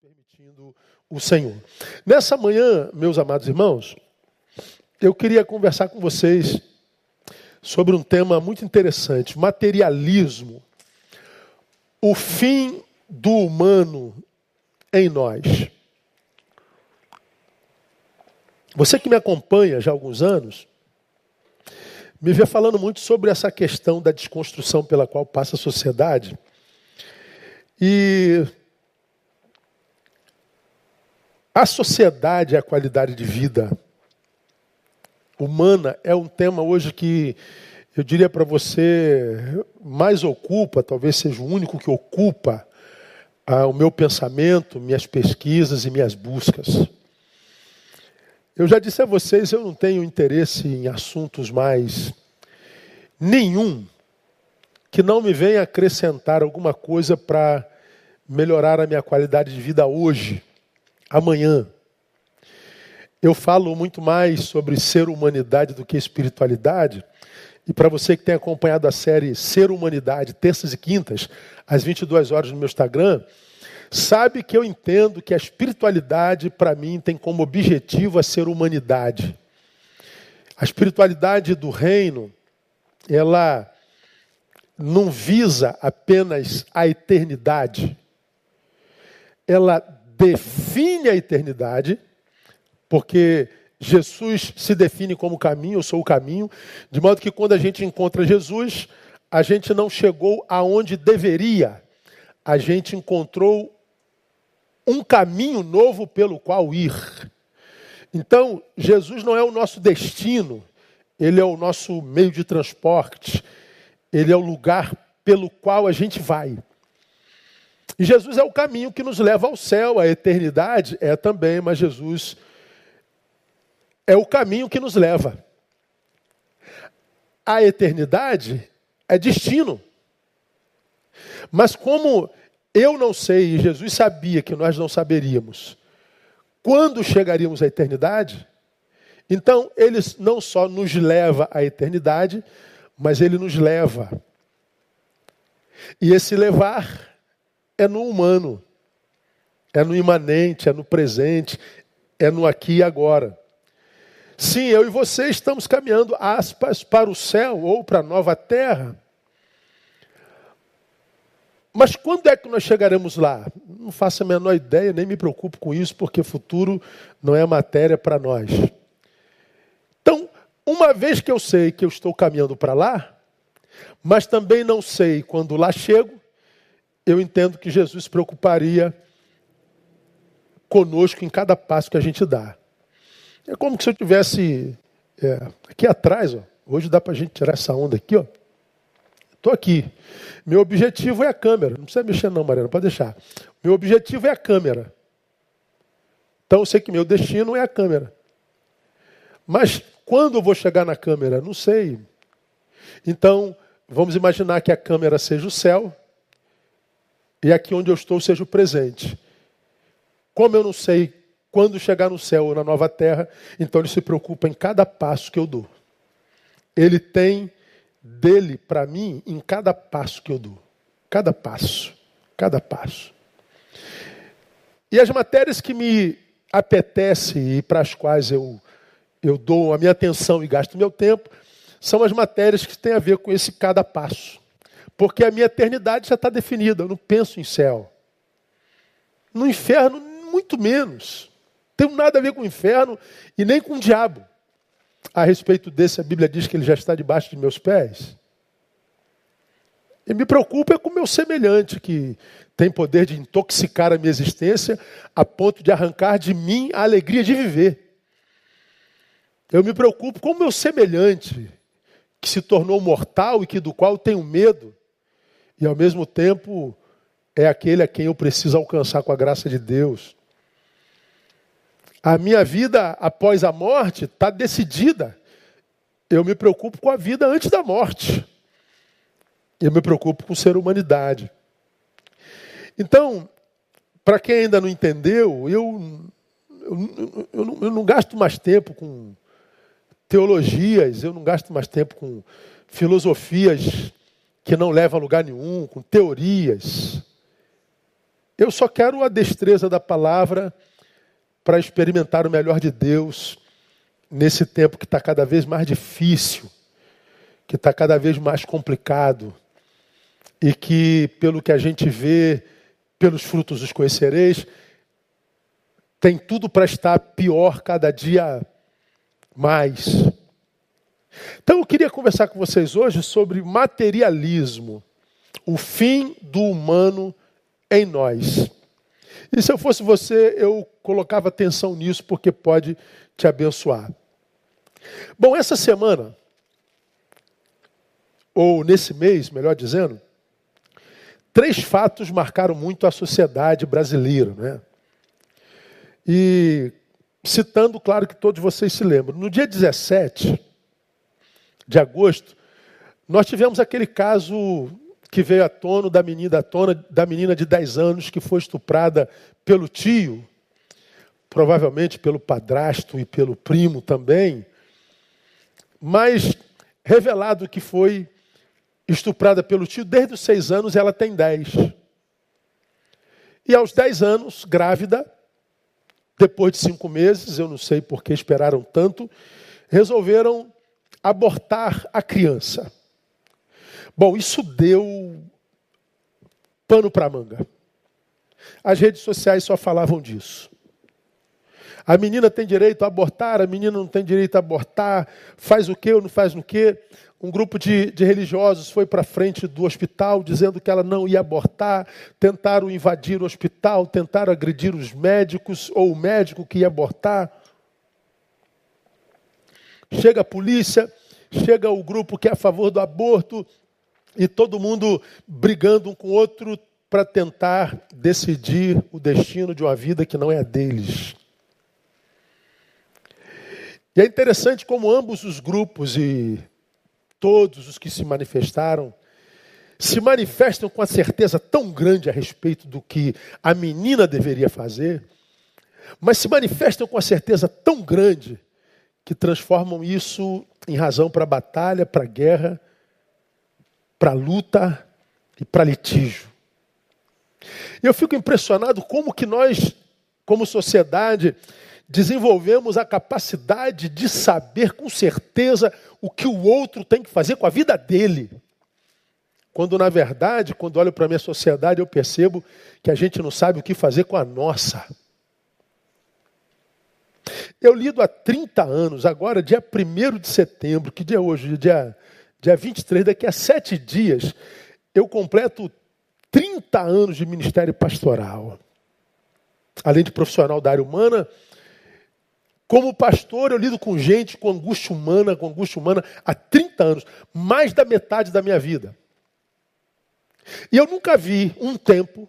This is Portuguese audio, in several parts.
permitindo o Senhor. Nessa manhã, meus amados irmãos, eu queria conversar com vocês sobre um tema muito interessante: materialismo. O fim do humano em nós. Você que me acompanha já há alguns anos, me vê falando muito sobre essa questão da desconstrução pela qual passa a sociedade. E a sociedade é a qualidade de vida humana é um tema hoje que eu diria para você mais ocupa, talvez seja o único que ocupa ah, o meu pensamento, minhas pesquisas e minhas buscas. Eu já disse a vocês, eu não tenho interesse em assuntos mais nenhum que não me venha acrescentar alguma coisa para melhorar a minha qualidade de vida hoje, amanhã. Eu falo muito mais sobre ser humanidade do que espiritualidade. E para você que tem acompanhado a série Ser Humanidade, terças e quintas, às 22 horas no meu Instagram, sabe que eu entendo que a espiritualidade, para mim, tem como objetivo a ser humanidade. A espiritualidade do reino, ela não visa apenas a eternidade, ela define a eternidade, porque Jesus se define como caminho, eu sou o caminho, de modo que quando a gente encontra Jesus, a gente não chegou aonde deveria, a gente encontrou um caminho novo pelo qual ir. Então, Jesus não é o nosso destino, ele é o nosso meio de transporte, ele é o lugar pelo qual a gente vai. Jesus é o caminho que nos leva ao céu, a eternidade é também, mas Jesus é o caminho que nos leva. A eternidade é destino. Mas como eu não sei, e Jesus sabia que nós não saberíamos quando chegaríamos à eternidade, então ele não só nos leva à eternidade, mas ele nos leva. E esse levar é no humano, é no imanente, é no presente, é no aqui e agora. Sim, eu e você estamos caminhando, aspas, para o céu ou para a nova terra. Mas quando é que nós chegaremos lá? Não faço a menor ideia, nem me preocupo com isso, porque futuro não é matéria para nós. Então, uma vez que eu sei que eu estou caminhando para lá, mas também não sei quando lá chego, eu entendo que Jesus se preocuparia conosco em cada passo que a gente dá. É como se eu tivesse é, aqui atrás, ó, hoje dá para a gente tirar essa onda aqui, ó. Estou aqui. Meu objetivo é a câmera. Não precisa mexer não, Mariana, pode deixar. Meu objetivo é a câmera. Então eu sei que meu destino é a câmera. Mas quando eu vou chegar na câmera? Não sei. Então, vamos imaginar que a câmera seja o céu e aqui onde eu estou seja o presente. Como eu não sei quando chegar no céu ou na nova terra, então ele se preocupa em cada passo que eu dou. Ele tem dele para mim em cada passo que eu dou. Cada passo. Cada passo. E as matérias que me apetecem e para as quais eu, eu dou a minha atenção e gasto meu tempo, são as matérias que têm a ver com esse cada passo. Porque a minha eternidade já está definida, eu não penso em céu. No inferno, muito menos. Não tenho nada a ver com o inferno e nem com o diabo a respeito desse, a Bíblia diz que ele já está debaixo de meus pés. E me preocupa é com o meu semelhante, que tem poder de intoxicar a minha existência a ponto de arrancar de mim a alegria de viver. Eu me preocupo com o meu semelhante, que se tornou mortal e que do qual tenho medo, e ao mesmo tempo é aquele a quem eu preciso alcançar com a graça de Deus. A minha vida após a morte está decidida. Eu me preocupo com a vida antes da morte. Eu me preocupo com ser humanidade. Então, para quem ainda não entendeu, eu, eu, eu, não, eu não gasto mais tempo com teologias, eu não gasto mais tempo com filosofias que não levam a lugar nenhum, com teorias. Eu só quero a destreza da palavra para experimentar o melhor de Deus nesse tempo que está cada vez mais difícil, que está cada vez mais complicado e que, pelo que a gente vê, pelos frutos os conhecereis, tem tudo para estar pior cada dia mais. Então eu queria conversar com vocês hoje sobre materialismo, o fim do humano em nós. E se eu fosse você, eu colocava atenção nisso porque pode te abençoar. Bom, essa semana, ou nesse mês, melhor dizendo, três fatos marcaram muito a sociedade brasileira. Né? E citando, claro que todos vocês se lembram, no dia 17 de agosto, nós tivemos aquele caso que veio à tona da menina, à tona da menina de 10 anos que foi estuprada pelo tio, provavelmente pelo padrasto e pelo primo também, mas revelado que foi estuprada pelo tio desde os seis anos, ela tem 10. E aos 10 anos, grávida, depois de cinco meses, eu não sei por que esperaram tanto, resolveram abortar a criança. Bom, isso deu pano para manga. As redes sociais só falavam disso. A menina tem direito a abortar, a menina não tem direito a abortar, faz o que ou não faz o que. Um grupo de, de religiosos foi para frente do hospital dizendo que ela não ia abortar, tentaram invadir o hospital, tentaram agredir os médicos ou o médico que ia abortar. Chega a polícia, chega o grupo que é a favor do aborto, e todo mundo brigando um com o outro para tentar decidir o destino de uma vida que não é a deles. E é interessante como ambos os grupos e todos os que se manifestaram se manifestam com a certeza tão grande a respeito do que a menina deveria fazer, mas se manifestam com a certeza tão grande que transformam isso em razão para batalha, para guerra para luta e para litígio. Eu fico impressionado como que nós, como sociedade, desenvolvemos a capacidade de saber com certeza o que o outro tem que fazer com a vida dele. Quando, na verdade, quando olho para a minha sociedade, eu percebo que a gente não sabe o que fazer com a nossa. Eu lido há 30 anos, agora, dia 1 de setembro, que dia é hoje? Dia dia 23, daqui a sete dias, eu completo 30 anos de ministério pastoral. Além de profissional da área humana, como pastor, eu lido com gente com angústia humana, com angústia humana há 30 anos, mais da metade da minha vida. E eu nunca vi um tempo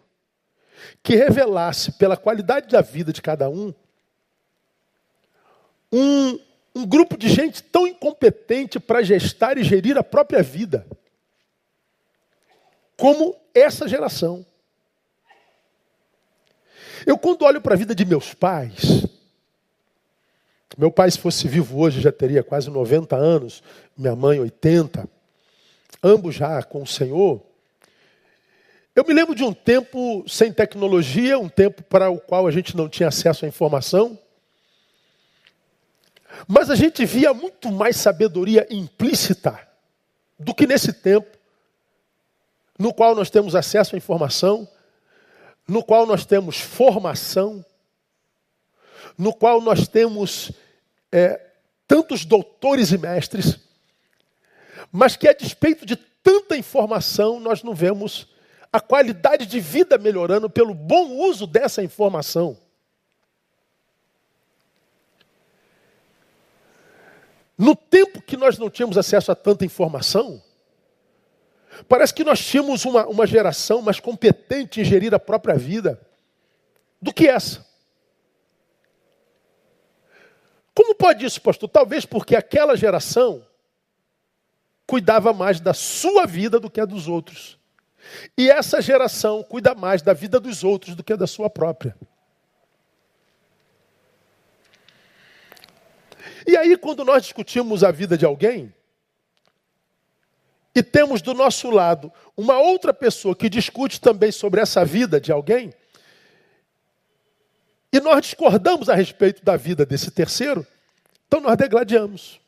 que revelasse, pela qualidade da vida de cada um, um um grupo de gente tão incompetente para gestar e gerir a própria vida, como essa geração. Eu, quando olho para a vida de meus pais, meu pai, se fosse vivo hoje, já teria quase 90 anos, minha mãe, 80, ambos já com o Senhor. Eu me lembro de um tempo sem tecnologia, um tempo para o qual a gente não tinha acesso à informação. Mas a gente via muito mais sabedoria implícita do que nesse tempo, no qual nós temos acesso à informação, no qual nós temos formação, no qual nós temos é, tantos doutores e mestres, mas que a despeito de tanta informação, nós não vemos a qualidade de vida melhorando pelo bom uso dessa informação. No tempo que nós não tínhamos acesso a tanta informação, parece que nós tínhamos uma, uma geração mais competente em gerir a própria vida do que essa. Como pode isso, pastor? Talvez porque aquela geração cuidava mais da sua vida do que a dos outros. E essa geração cuida mais da vida dos outros do que da sua própria. E aí, quando nós discutimos a vida de alguém, e temos do nosso lado uma outra pessoa que discute também sobre essa vida de alguém, e nós discordamos a respeito da vida desse terceiro, então nós degladiamos.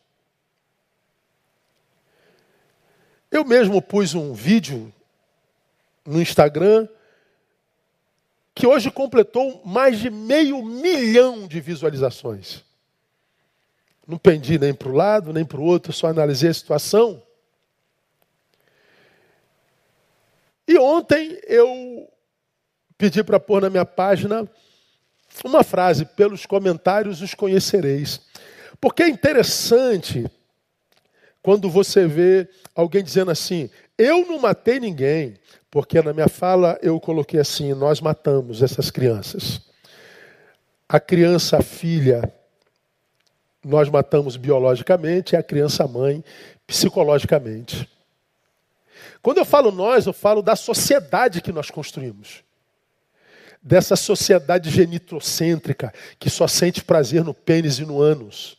Eu mesmo pus um vídeo no Instagram que hoje completou mais de meio milhão de visualizações. Não pendi nem para o lado, nem para o outro, só analisei a situação. E ontem eu pedi para pôr na minha página uma frase: pelos comentários os conhecereis. Porque é interessante quando você vê alguém dizendo assim: eu não matei ninguém, porque na minha fala eu coloquei assim: nós matamos essas crianças. A criança, a filha, nós matamos biologicamente, e a criança, a mãe, psicologicamente. Quando eu falo nós, eu falo da sociedade que nós construímos. Dessa sociedade genitrocêntrica, que só sente prazer no pênis e no ânus.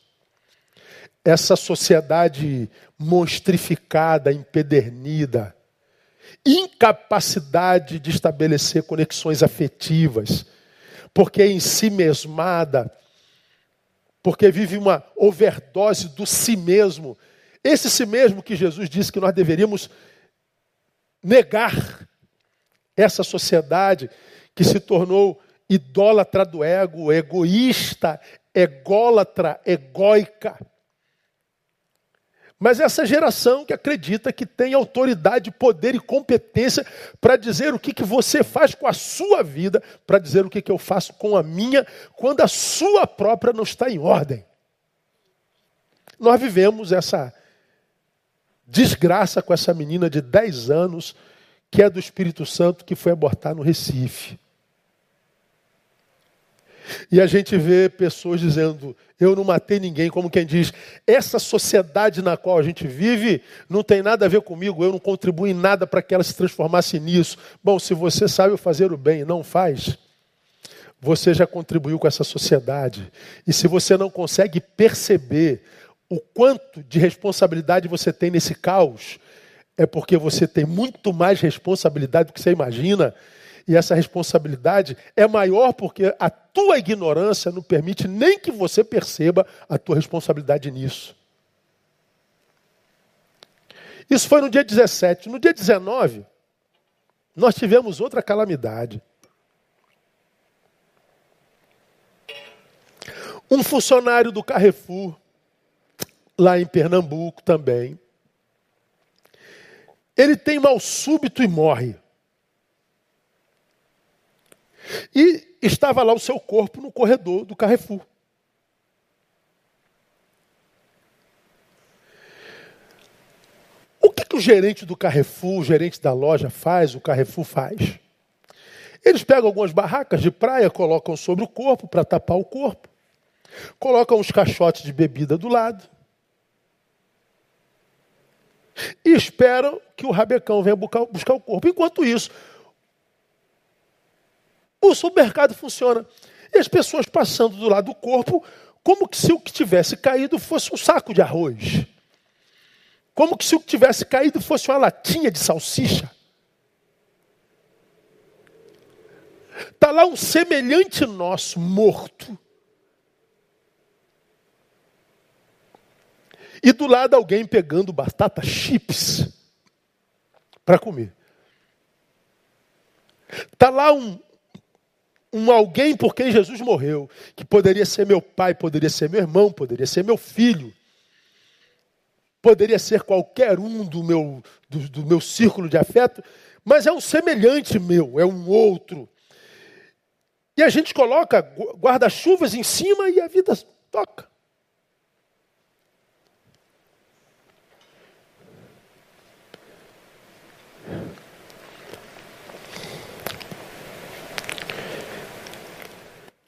Essa sociedade monstrificada, empedernida, incapacidade de estabelecer conexões afetivas, porque é em si mesmada, porque vive uma overdose do si mesmo. Esse si mesmo que Jesus disse que nós deveríamos negar. Essa sociedade que se tornou idólatra do ego, egoísta, ególatra, egóica. Mas essa geração que acredita que tem autoridade, poder e competência para dizer o que, que você faz com a sua vida, para dizer o que, que eu faço com a minha, quando a sua própria não está em ordem. Nós vivemos essa desgraça com essa menina de 10 anos, que é do Espírito Santo, que foi abortar no Recife. E a gente vê pessoas dizendo: Eu não matei ninguém, como quem diz, essa sociedade na qual a gente vive não tem nada a ver comigo, eu não contribuo em nada para que ela se transformasse nisso. Bom, se você sabe fazer o bem e não faz, você já contribuiu com essa sociedade. E se você não consegue perceber o quanto de responsabilidade você tem nesse caos, é porque você tem muito mais responsabilidade do que você imagina e essa responsabilidade é maior porque a tua ignorância não permite nem que você perceba a tua responsabilidade nisso. Isso foi no dia 17. No dia 19, nós tivemos outra calamidade. Um funcionário do Carrefour, lá em Pernambuco também, ele tem mal súbito e morre. E estava lá o seu corpo no corredor do Carrefour. O que, que o gerente do Carrefour, o gerente da loja faz, o Carrefour faz? Eles pegam algumas barracas de praia, colocam sobre o corpo para tapar o corpo, colocam uns caixotes de bebida do lado e esperam que o rabecão venha buscar o corpo. Enquanto isso, o supermercado funciona. E as pessoas passando do lado do corpo, como se o que tivesse caído fosse um saco de arroz. Como se o que tivesse caído fosse uma latinha de salsicha. Está lá um semelhante nosso morto. E do lado alguém pegando batata chips para comer. Está lá um, um alguém por quem Jesus morreu, que poderia ser meu pai, poderia ser meu irmão, poderia ser meu filho, poderia ser qualquer um do meu, do, do meu círculo de afeto, mas é um semelhante meu, é um outro. E a gente coloca guarda-chuvas em cima e a vida toca.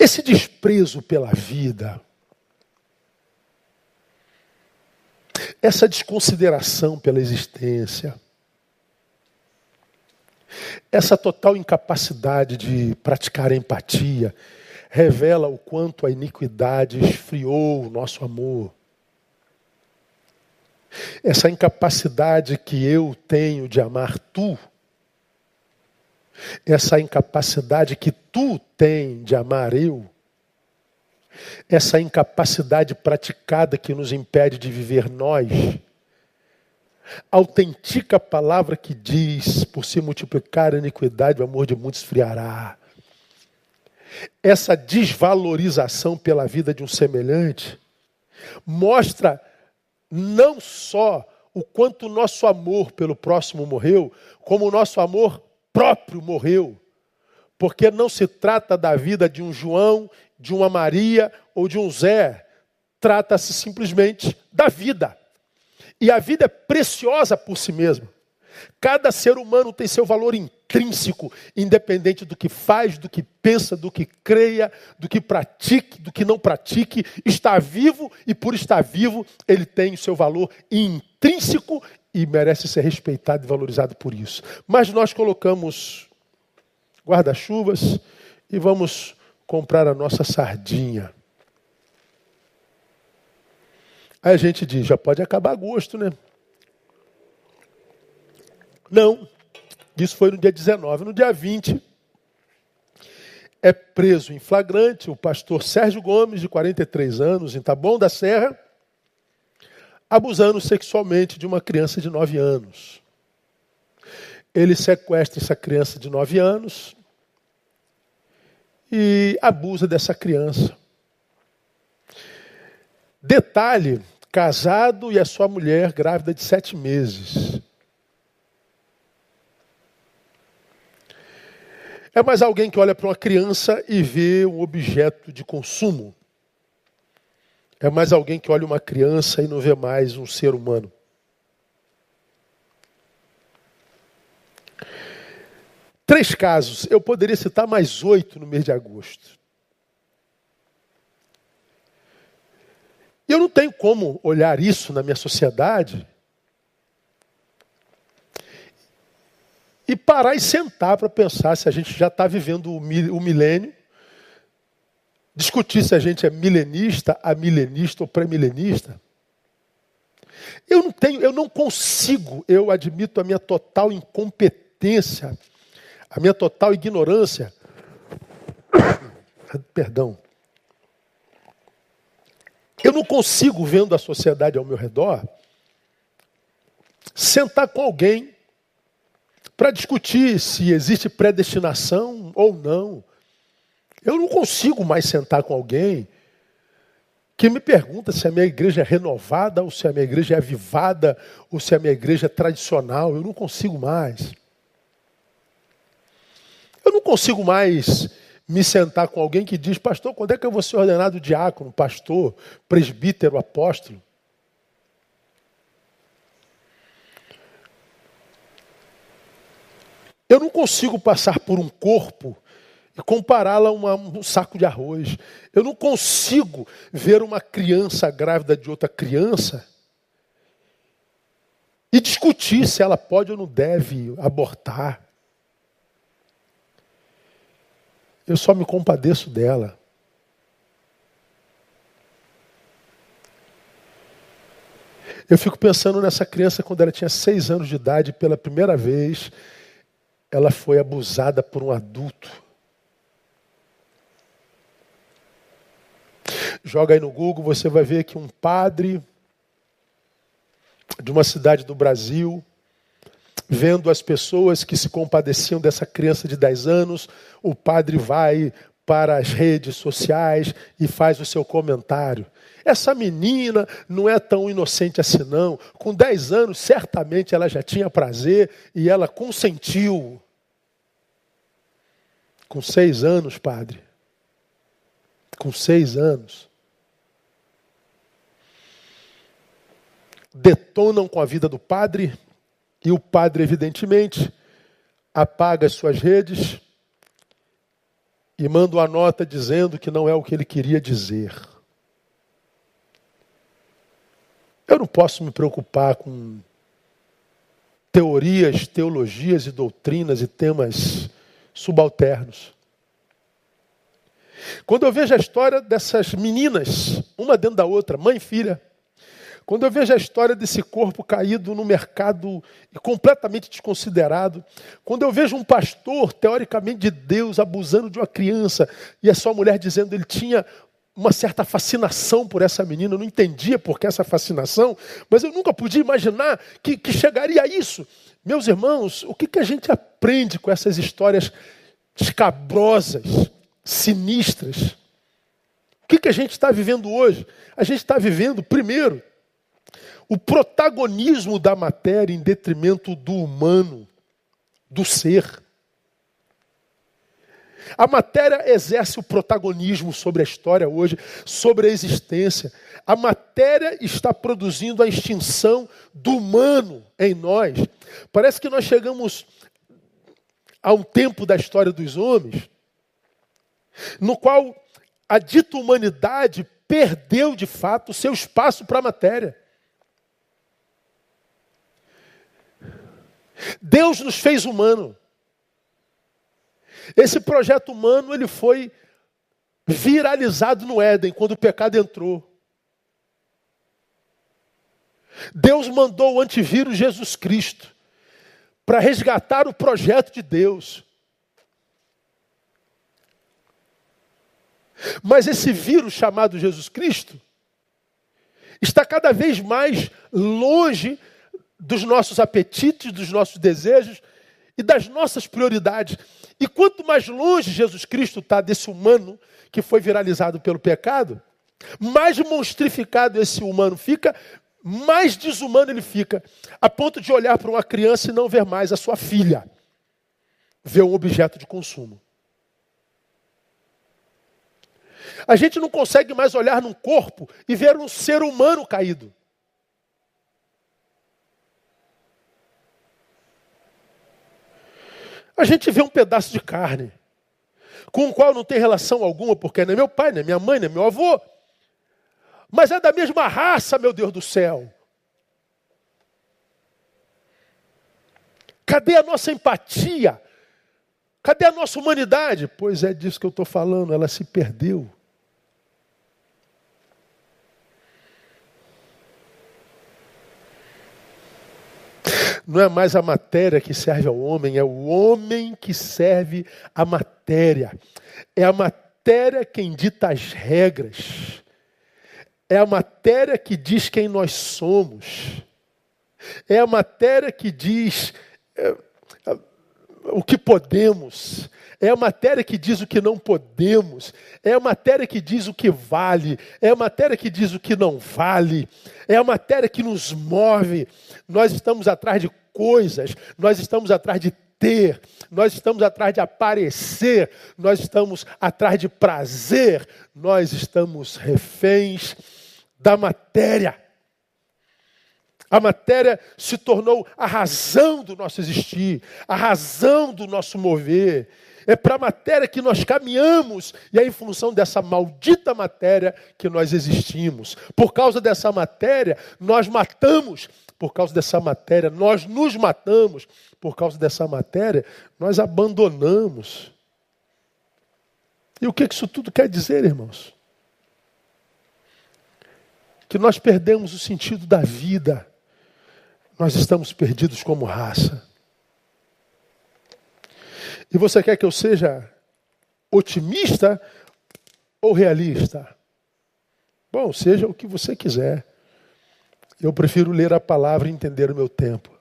Esse desprezo pela vida, essa desconsideração pela existência, essa total incapacidade de praticar empatia, revela o quanto a iniquidade esfriou o nosso amor. Essa incapacidade que eu tenho de amar tu, essa incapacidade que tu tem de amar eu, essa incapacidade praticada que nos impede de viver nós, autentica a palavra que diz: por se multiplicar a iniquidade, o amor de muitos esfriará. Essa desvalorização pela vida de um semelhante mostra não só o quanto o nosso amor pelo próximo morreu, como o nosso amor próprio morreu. Porque não se trata da vida de um João, de uma Maria ou de um Zé. Trata-se simplesmente da vida. E a vida é preciosa por si mesma. Cada ser humano tem seu valor intrínseco, independente do que faz, do que pensa, do que creia, do que pratique, do que não pratique. Está vivo e, por estar vivo, ele tem o seu valor intrínseco e merece ser respeitado e valorizado por isso. Mas nós colocamos guarda-chuvas e vamos comprar a nossa sardinha. Aí a gente diz, já pode acabar agosto, né? Não. Isso foi no dia 19. No dia 20, é preso em flagrante o pastor Sérgio Gomes, de 43 anos, em Taboão da Serra, abusando sexualmente de uma criança de 9 anos. Ele sequestra essa criança de 9 anos e abusa dessa criança. Detalhe: casado e a sua mulher grávida de sete meses. É mais alguém que olha para uma criança e vê um objeto de consumo. É mais alguém que olha uma criança e não vê mais um ser humano. Três casos, eu poderia citar mais oito no mês de agosto. Eu não tenho como olhar isso na minha sociedade e parar e sentar para pensar se a gente já está vivendo o milênio, discutir se a gente é milenista, amilenista ou pré-milenista. Eu não tenho, eu não consigo, eu admito a minha total incompetência a minha total ignorância. Perdão. Eu não consigo, vendo a sociedade ao meu redor, sentar com alguém para discutir se existe predestinação ou não. Eu não consigo mais sentar com alguém que me pergunta se a minha igreja é renovada, ou se a minha igreja é avivada, ou se a minha igreja é tradicional. Eu não consigo mais. Eu não consigo mais me sentar com alguém que diz, pastor, quando é que eu vou ser ordenado diácono, pastor, presbítero, apóstolo? Eu não consigo passar por um corpo compará-la a um saco de arroz. Eu não consigo ver uma criança grávida de outra criança e discutir se ela pode ou não deve abortar. Eu só me compadeço dela. Eu fico pensando nessa criança quando ela tinha seis anos de idade, pela primeira vez, ela foi abusada por um adulto. Joga aí no Google, você vai ver que um padre de uma cidade do Brasil vendo as pessoas que se compadeciam dessa criança de 10 anos, o padre vai para as redes sociais e faz o seu comentário. Essa menina não é tão inocente assim, não. Com 10 anos, certamente ela já tinha prazer e ela consentiu. Com seis anos, padre. Com seis anos. Detonam com a vida do padre e o padre, evidentemente, apaga as suas redes e manda uma nota dizendo que não é o que ele queria dizer. Eu não posso me preocupar com teorias, teologias e doutrinas e temas subalternos. Quando eu vejo a história dessas meninas, uma dentro da outra, mãe e filha, quando eu vejo a história desse corpo caído no mercado e completamente desconsiderado, quando eu vejo um pastor, teoricamente de Deus, abusando de uma criança, e a sua mulher dizendo ele tinha uma certa fascinação por essa menina, eu não entendia por que essa fascinação, mas eu nunca podia imaginar que, que chegaria a isso. Meus irmãos, o que, que a gente aprende com essas histórias escabrosas, sinistras? O que, que a gente está vivendo hoje? A gente está vivendo, primeiro, o protagonismo da matéria em detrimento do humano, do ser. A matéria exerce o protagonismo sobre a história hoje, sobre a existência. A matéria está produzindo a extinção do humano em nós. Parece que nós chegamos a um tempo da história dos homens no qual a dita humanidade perdeu de fato o seu espaço para a matéria. Deus nos fez humano. Esse projeto humano ele foi viralizado no Éden quando o pecado entrou. Deus mandou o antivírus Jesus Cristo para resgatar o projeto de Deus. Mas esse vírus chamado Jesus Cristo está cada vez mais longe dos nossos apetites, dos nossos desejos e das nossas prioridades. E quanto mais longe Jesus Cristo está desse humano que foi viralizado pelo pecado, mais monstrificado esse humano fica, mais desumano ele fica, a ponto de olhar para uma criança e não ver mais a sua filha, ver um objeto de consumo. A gente não consegue mais olhar num corpo e ver um ser humano caído. A gente vê um pedaço de carne, com o qual não tem relação alguma, porque não é meu pai, não é minha mãe, não é meu avô. Mas é da mesma raça, meu Deus do céu. Cadê a nossa empatia? Cadê a nossa humanidade? Pois é disso que eu estou falando, ela se perdeu. Não é mais a matéria que serve ao homem, é o homem que serve a matéria. É a matéria quem dita as regras. É a matéria que diz quem nós somos. É a matéria que diz é, o que podemos. É a matéria que diz o que não podemos. É a matéria que diz o que vale. É a matéria que diz o que não vale. É a matéria que nos move. Nós estamos atrás de coisas, nós estamos atrás de ter, nós estamos atrás de aparecer, nós estamos atrás de prazer, nós estamos reféns da matéria. A matéria se tornou a razão do nosso existir, a razão do nosso mover. É para a matéria que nós caminhamos e é em função dessa maldita matéria que nós existimos. Por causa dessa matéria, nós matamos por causa dessa matéria, nós nos matamos por causa dessa matéria, nós abandonamos. E o que isso tudo quer dizer, irmãos? Que nós perdemos o sentido da vida, nós estamos perdidos como raça. E você quer que eu seja otimista ou realista? Bom, seja o que você quiser. Eu prefiro ler a palavra e entender o meu tempo.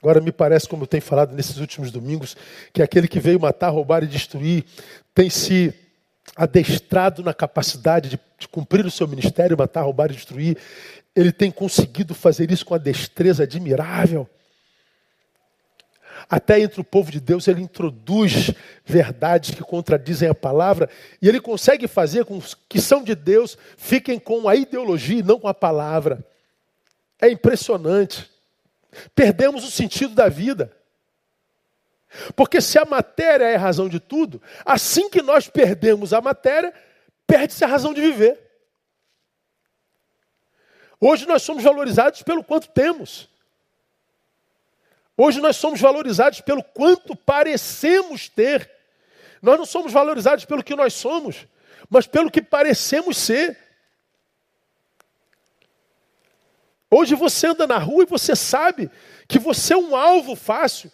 Agora me parece, como eu tenho falado nesses últimos domingos, que aquele que veio matar, roubar e destruir tem se adestrado na capacidade de, de cumprir o seu ministério, matar, roubar e destruir. Ele tem conseguido fazer isso com uma destreza admirável. Até entre o povo de Deus ele introduz verdades que contradizem a palavra e ele consegue fazer com que são de Deus fiquem com a ideologia e não com a palavra. É impressionante. Perdemos o sentido da vida. Porque se a matéria é a razão de tudo, assim que nós perdemos a matéria, perde-se a razão de viver. Hoje nós somos valorizados pelo quanto temos. Hoje nós somos valorizados pelo quanto parecemos ter. Nós não somos valorizados pelo que nós somos, mas pelo que parecemos ser. Hoje você anda na rua e você sabe que você é um alvo fácil.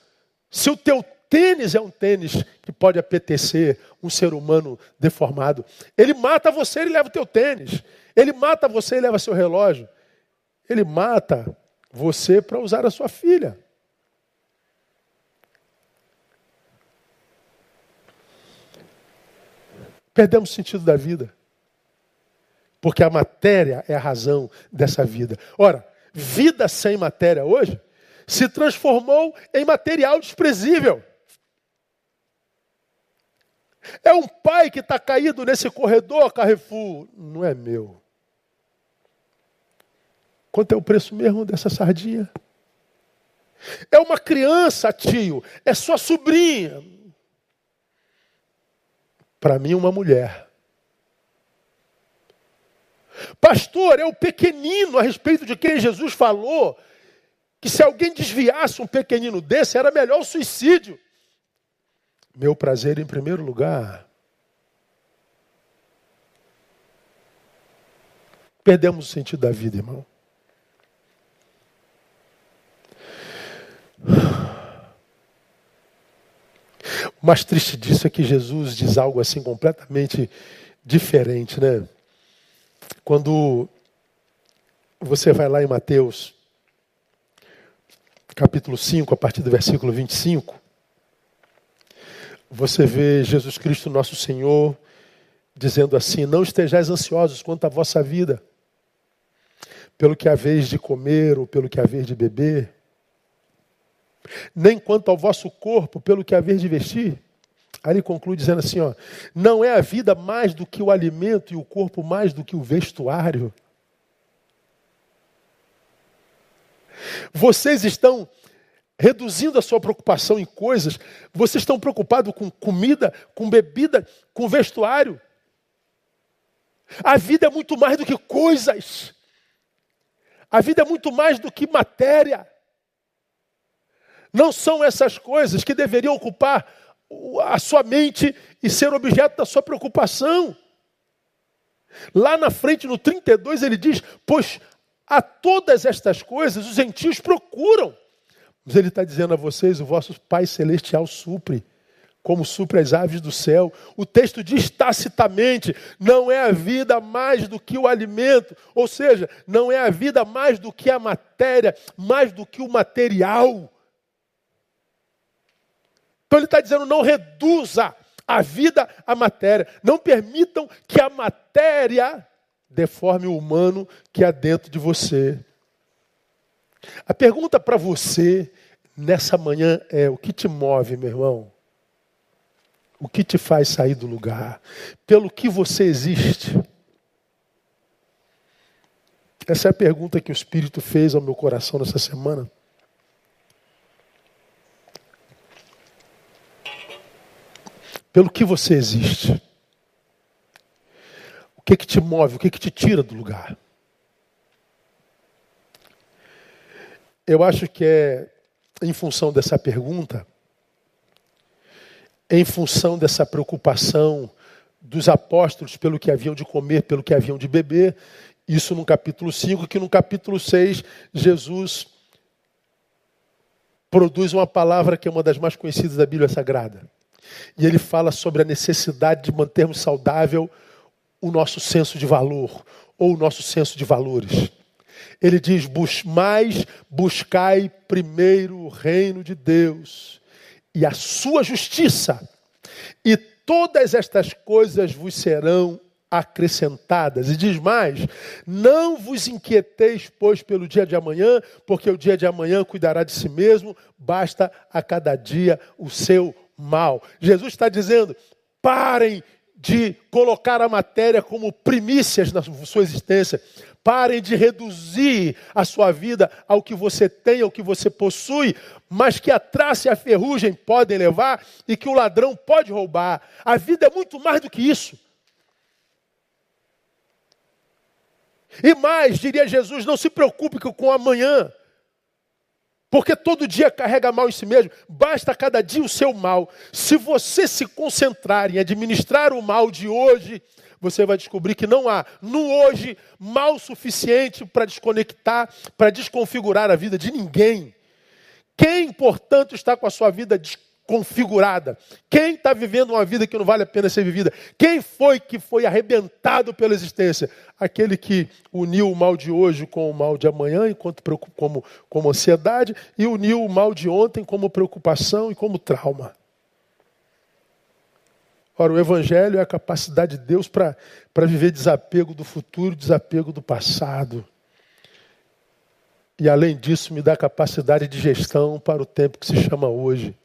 Se o teu tênis é um tênis que pode apetecer um ser humano deformado. Ele mata você, ele leva o teu tênis. Ele mata você e leva seu relógio. Ele mata você para usar a sua filha. Perdemos o sentido da vida. Porque a matéria é a razão dessa vida. Ora, vida sem matéria hoje se transformou em material desprezível. É um pai que está caído nesse corredor, Carrefour. Não é meu. Quanto é o preço mesmo dessa sardinha? É uma criança, tio. É sua sobrinha. Para mim, uma mulher. Pastor, é o pequenino a respeito de quem Jesus falou que se alguém desviasse um pequenino desse, era melhor o suicídio. Meu prazer em primeiro lugar. Perdemos o sentido da vida, irmão. O mais triste disso é que Jesus diz algo assim completamente diferente, né? Quando você vai lá em Mateus, capítulo 5, a partir do versículo 25, você vê Jesus Cristo, nosso Senhor, dizendo assim: Não estejais ansiosos quanto à vossa vida, pelo que haveis de comer ou pelo que haveis de beber, nem quanto ao vosso corpo, pelo que haveis de vestir. Aí ele conclui dizendo assim: ó, não é a vida mais do que o alimento e o corpo mais do que o vestuário. Vocês estão reduzindo a sua preocupação em coisas, vocês estão preocupados com comida, com bebida, com vestuário. A vida é muito mais do que coisas. A vida é muito mais do que matéria. Não são essas coisas que deveriam ocupar a sua mente e ser objeto da sua preocupação. Lá na frente, no 32, ele diz: Pois a todas estas coisas os gentios procuram. Mas ele está dizendo a vocês: o vosso Pai Celestial supre, como supre as aves do céu. O texto diz tacitamente: não é a vida mais do que o alimento, ou seja, não é a vida mais do que a matéria, mais do que o material. Então ele está dizendo: não reduza a vida à matéria. Não permitam que a matéria deforme o humano que há dentro de você. A pergunta para você nessa manhã é: o que te move, meu irmão? O que te faz sair do lugar? Pelo que você existe? Essa é a pergunta que o Espírito fez ao meu coração nessa semana. pelo que você existe. O que que te move, o que que te tira do lugar? Eu acho que é em função dessa pergunta, em função dessa preocupação dos apóstolos pelo que haviam de comer, pelo que haviam de beber, isso no capítulo 5, que no capítulo 6 Jesus produz uma palavra que é uma das mais conhecidas da Bíblia Sagrada. E ele fala sobre a necessidade de mantermos saudável o nosso senso de valor, ou o nosso senso de valores. Ele diz: Bus mais buscai primeiro o reino de Deus e a sua justiça, e todas estas coisas vos serão acrescentadas. E diz mais: Não vos inquieteis, pois, pelo dia de amanhã, porque o dia de amanhã cuidará de si mesmo, basta a cada dia o seu mal. Jesus está dizendo: parem de colocar a matéria como primícias na sua existência. Parem de reduzir a sua vida ao que você tem, ao que você possui, mas que a traça e a ferrugem podem levar e que o ladrão pode roubar. A vida é muito mais do que isso. E mais, diria Jesus, não se preocupe com o amanhã. Porque todo dia carrega mal em si mesmo, basta cada dia o seu mal. Se você se concentrar em administrar o mal de hoje, você vai descobrir que não há no hoje mal suficiente para desconectar, para desconfigurar a vida de ninguém. Quem, portanto, está com a sua vida configurada. Quem está vivendo uma vida que não vale a pena ser vivida? Quem foi que foi arrebentado pela existência? Aquele que uniu o mal de hoje com o mal de amanhã, enquanto como, como ansiedade, e uniu o mal de ontem como preocupação e como trauma. Ora, o Evangelho é a capacidade de Deus para viver desapego do futuro, desapego do passado. E além disso, me dá capacidade de gestão para o tempo que se chama hoje.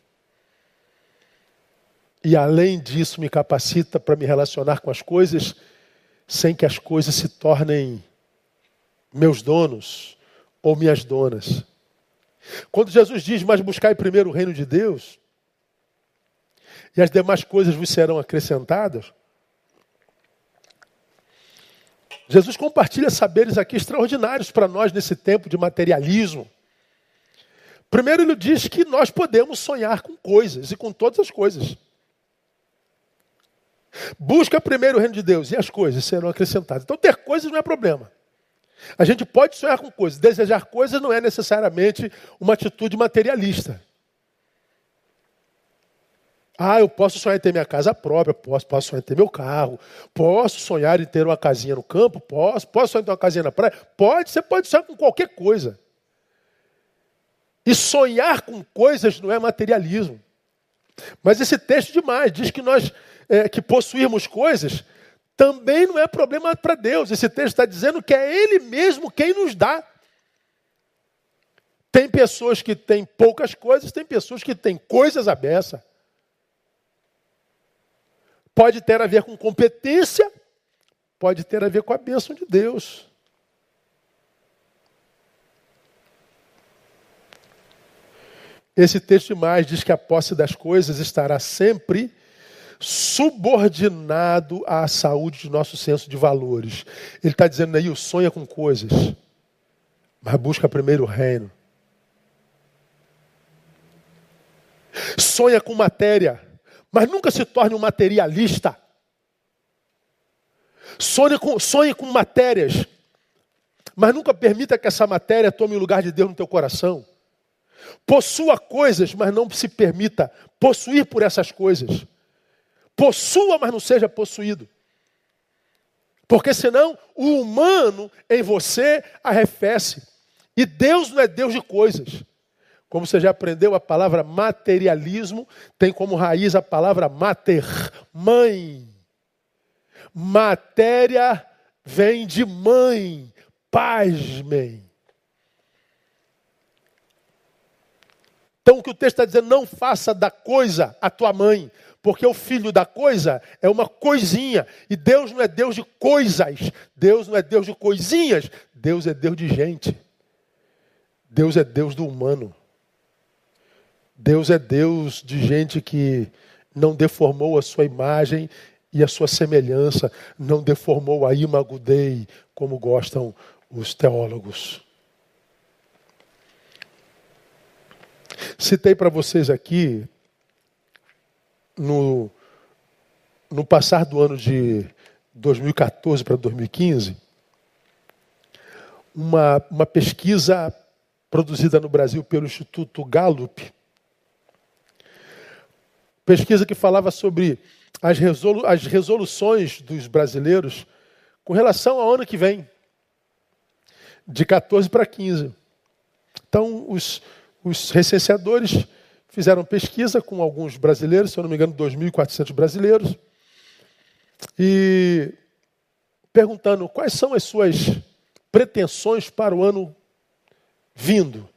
E além disso, me capacita para me relacionar com as coisas sem que as coisas se tornem meus donos ou minhas donas. Quando Jesus diz, mas buscai primeiro o reino de Deus, e as demais coisas vos serão acrescentadas, Jesus compartilha saberes aqui extraordinários para nós nesse tempo de materialismo. Primeiro, ele diz que nós podemos sonhar com coisas e com todas as coisas. Busca primeiro o reino de Deus e as coisas serão acrescentadas. Então, ter coisas não é problema. A gente pode sonhar com coisas. Desejar coisas não é necessariamente uma atitude materialista. Ah, eu posso sonhar em ter minha casa própria, posso, posso sonhar em ter meu carro, posso sonhar em ter uma casinha no campo, posso, posso sonhar em ter uma casinha na praia, pode, você pode sonhar com qualquer coisa. E sonhar com coisas não é materialismo. Mas esse texto demais diz que nós é, que possuirmos coisas também não é problema para Deus. Esse texto está dizendo que é Ele mesmo quem nos dá. Tem pessoas que têm poucas coisas, tem pessoas que têm coisas à beça. Pode ter a ver com competência, pode ter a ver com a bênção de Deus. Esse texto mais diz que a posse das coisas estará sempre subordinado à saúde do nosso senso de valores. Ele está dizendo aí, sonha com coisas, mas busca primeiro o reino. Sonha com matéria, mas nunca se torne um materialista. Sonhe com, sonhe com matérias, mas nunca permita que essa matéria tome o lugar de Deus no teu coração. Possua coisas, mas não se permita possuir por essas coisas. Possua, mas não seja possuído. Porque senão o humano em você arrefece. E Deus não é Deus de coisas. Como você já aprendeu, a palavra materialismo tem como raiz a palavra mater, mãe. Matéria vem de mãe, pasmem. Então o que o texto está dizendo, não faça da coisa a tua mãe, porque o filho da coisa é uma coisinha. E Deus não é Deus de coisas, Deus não é Deus de coisinhas, Deus é Deus de gente. Deus é Deus do humano. Deus é Deus de gente que não deformou a sua imagem e a sua semelhança, não deformou a imago Dei, como gostam os teólogos. Citei para vocês aqui, no, no passar do ano de 2014 para 2015, uma, uma pesquisa produzida no Brasil pelo Instituto Gallup, Pesquisa que falava sobre as, resolu as resoluções dos brasileiros com relação ao ano que vem, de 14 para 15. Então, os, os recenseadores fizeram pesquisa com alguns brasileiros, se eu não me engano, 2.400 brasileiros, e perguntando quais são as suas pretensões para o ano vindo.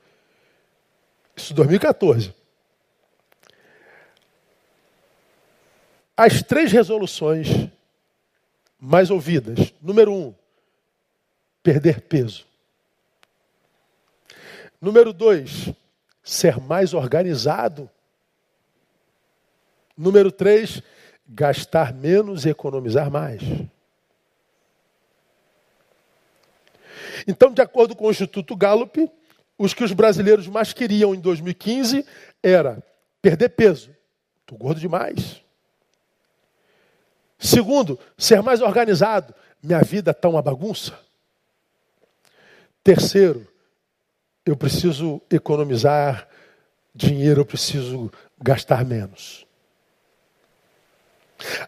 Isso 2014. As três resoluções mais ouvidas. Número um, perder peso. Número dois, ser mais organizado. Número três, gastar menos e economizar mais. Então, de acordo com o Instituto Gallup, os que os brasileiros mais queriam em 2015 era perder peso. Estou gordo demais. Segundo, ser mais organizado. Minha vida está uma bagunça. Terceiro, eu preciso economizar dinheiro eu preciso gastar menos.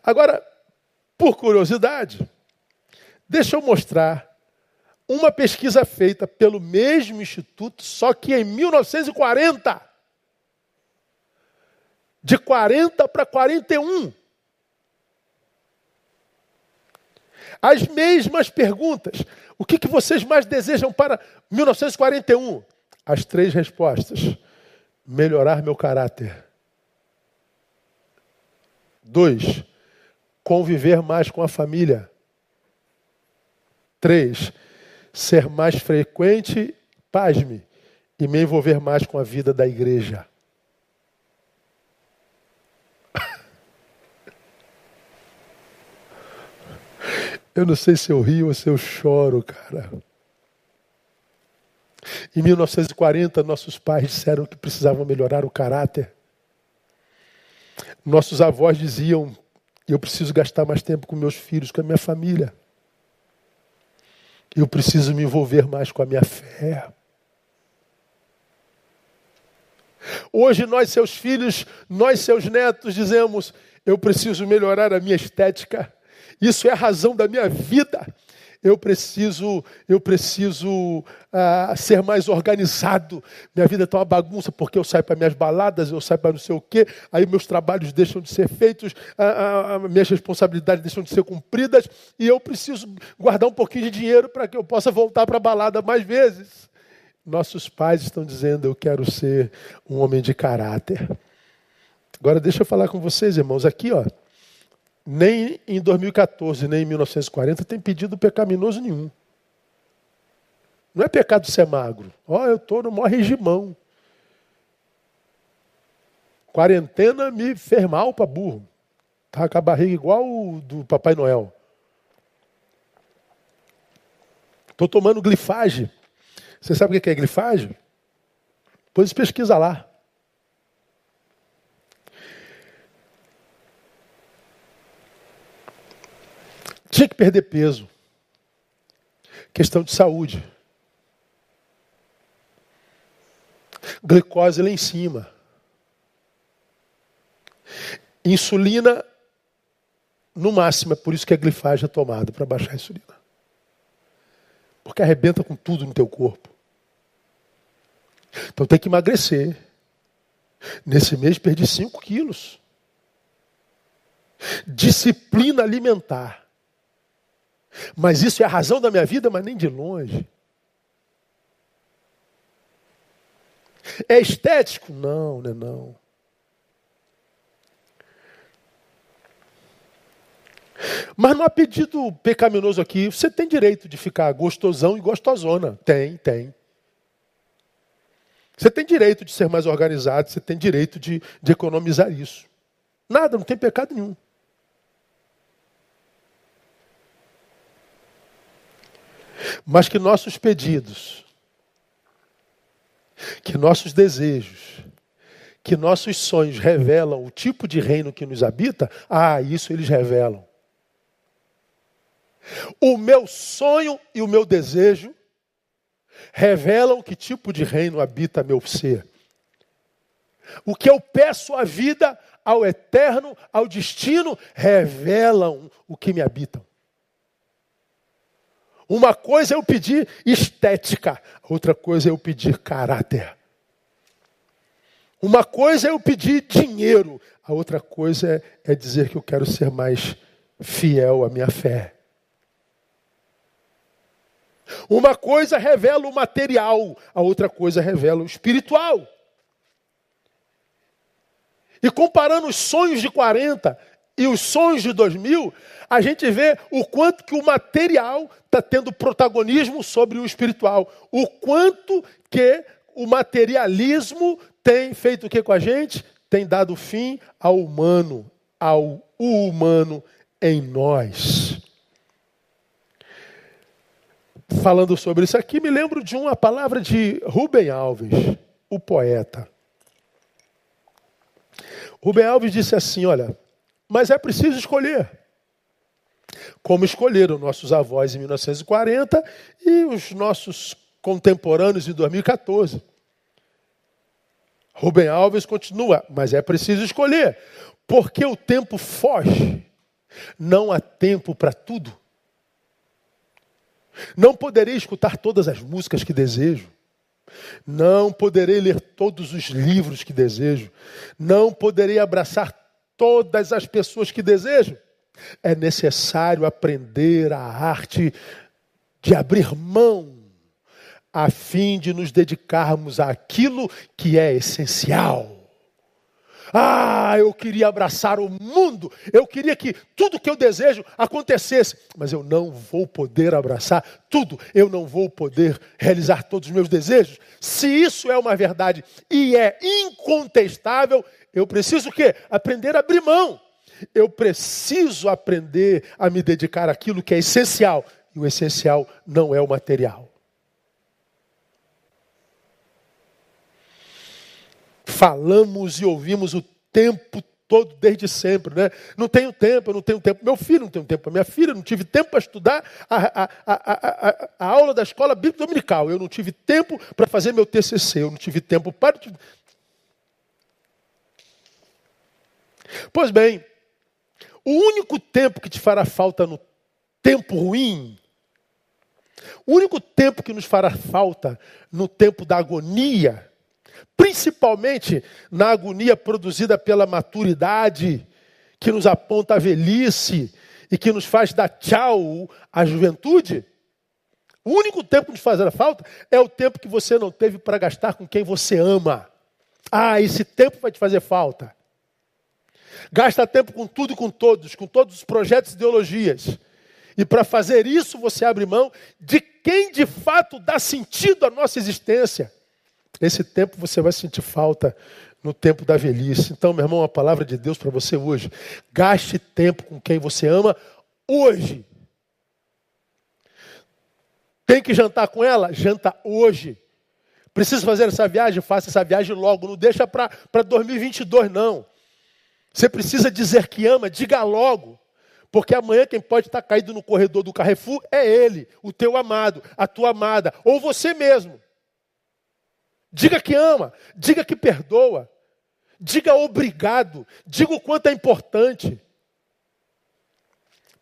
Agora, por curiosidade, deixa eu mostrar uma pesquisa feita pelo mesmo instituto, só que em 1940. De 40 para 41. As mesmas perguntas. O que, que vocês mais desejam para 1941? As três respostas. Melhorar meu caráter. Dois, conviver mais com a família. Três, ser mais frequente, pasme, e me envolver mais com a vida da igreja. Eu não sei se eu rio ou se eu choro, cara. Em 1940, nossos pais disseram que precisavam melhorar o caráter. Nossos avós diziam: eu preciso gastar mais tempo com meus filhos, com a minha família. Eu preciso me envolver mais com a minha fé. Hoje nós, seus filhos, nós, seus netos, dizemos: eu preciso melhorar a minha estética. Isso é a razão da minha vida eu preciso, eu preciso ah, ser mais organizado. Minha vida está uma bagunça porque eu saio para minhas baladas, eu saio para não sei o quê, aí meus trabalhos deixam de ser feitos, minhas responsabilidades deixam de ser cumpridas e eu preciso guardar um pouquinho de dinheiro para que eu possa voltar para a balada mais vezes. Nossos pais estão dizendo: eu quero ser um homem de caráter. Agora deixa eu falar com vocês, irmãos, aqui, ó nem em 2014, nem em 1940 tem pedido pecaminoso nenhum. Não é pecado ser magro. Ó, oh, eu estou no maior regimão. Quarentena me fez mal para burro. Estava com a barriga igual o do Papai Noel. Estou tomando glifage. Você sabe o que é glifage? Pois pesquisa lá. Tinha que perder peso. Questão de saúde. Glicose lá em cima. Insulina no máximo, é por isso que a glifagem é tomada, para baixar a insulina. Porque arrebenta com tudo no teu corpo. Então tem que emagrecer. Nesse mês perdi 5 quilos. Disciplina alimentar. Mas isso é a razão da minha vida, mas nem de longe. É estético? Não, não é não. Mas não há pedido pecaminoso aqui. Você tem direito de ficar gostosão e gostosona. Tem, tem. Você tem direito de ser mais organizado, você tem direito de, de economizar isso. Nada, não tem pecado nenhum. Mas que nossos pedidos, que nossos desejos, que nossos sonhos revelam o tipo de reino que nos habita, ah, isso eles revelam. O meu sonho e o meu desejo revelam que tipo de reino habita meu ser. O que eu peço à vida, ao eterno, ao destino, revelam o que me habitam. Uma coisa é eu pedir estética, outra coisa é eu pedir caráter. Uma coisa é eu pedir dinheiro, a outra coisa é, é dizer que eu quero ser mais fiel à minha fé. Uma coisa revela o material, a outra coisa revela o espiritual. E comparando os sonhos de 40 e os sonhos de 2000, a gente vê o quanto que o material está tendo protagonismo sobre o espiritual. O quanto que o materialismo tem feito o que com a gente? Tem dado fim ao humano, ao humano em nós. Falando sobre isso aqui, me lembro de uma palavra de Rubem Alves, o poeta. Rubem Alves disse assim: Olha, mas é preciso escolher. Como escolheram nossos avós em 1940 e os nossos contemporâneos em 2014. Rubem Alves continua, mas é preciso escolher, porque o tempo foge. Não há tempo para tudo. Não poderei escutar todas as músicas que desejo. Não poderei ler todos os livros que desejo. Não poderei abraçar todas as pessoas que desejo. É necessário aprender a arte de abrir mão, a fim de nos dedicarmos àquilo que é essencial. Ah, eu queria abraçar o mundo, eu queria que tudo que eu desejo acontecesse, mas eu não vou poder abraçar tudo, eu não vou poder realizar todos os meus desejos. Se isso é uma verdade e é incontestável, eu preciso o quê? Aprender a abrir mão. Eu preciso aprender a me dedicar àquilo que é essencial, e o essencial não é o material. Falamos e ouvimos o tempo todo, desde sempre, né? Não tenho tempo, eu não tenho tempo. Meu filho não tem tempo para minha filha, não tive tempo para estudar a, a, a, a, aula da escola bíblica dominical. Eu não tive tempo para fazer meu TCC, eu não tive tempo para. Pois bem, o único tempo que te fará falta no tempo ruim, o único tempo que nos fará falta no tempo da agonia, principalmente na agonia produzida pela maturidade, que nos aponta a velhice e que nos faz dar tchau à juventude. O único tempo que nos faz falta é o tempo que você não teve para gastar com quem você ama. Ah, esse tempo vai te fazer falta. Gasta tempo com tudo e com todos, com todos os projetos e ideologias. E para fazer isso, você abre mão de quem de fato dá sentido à nossa existência. Esse tempo você vai sentir falta no tempo da velhice. Então, meu irmão, a palavra de Deus para você hoje. Gaste tempo com quem você ama hoje. Tem que jantar com ela? Janta hoje. Precisa fazer essa viagem? Faça essa viagem logo. Não deixa para 2022, não. Você precisa dizer que ama, diga logo. Porque amanhã quem pode estar caído no corredor do Carrefour é ele, o teu amado, a tua amada, ou você mesmo. Diga que ama, diga que perdoa, diga obrigado, diga o quanto é importante.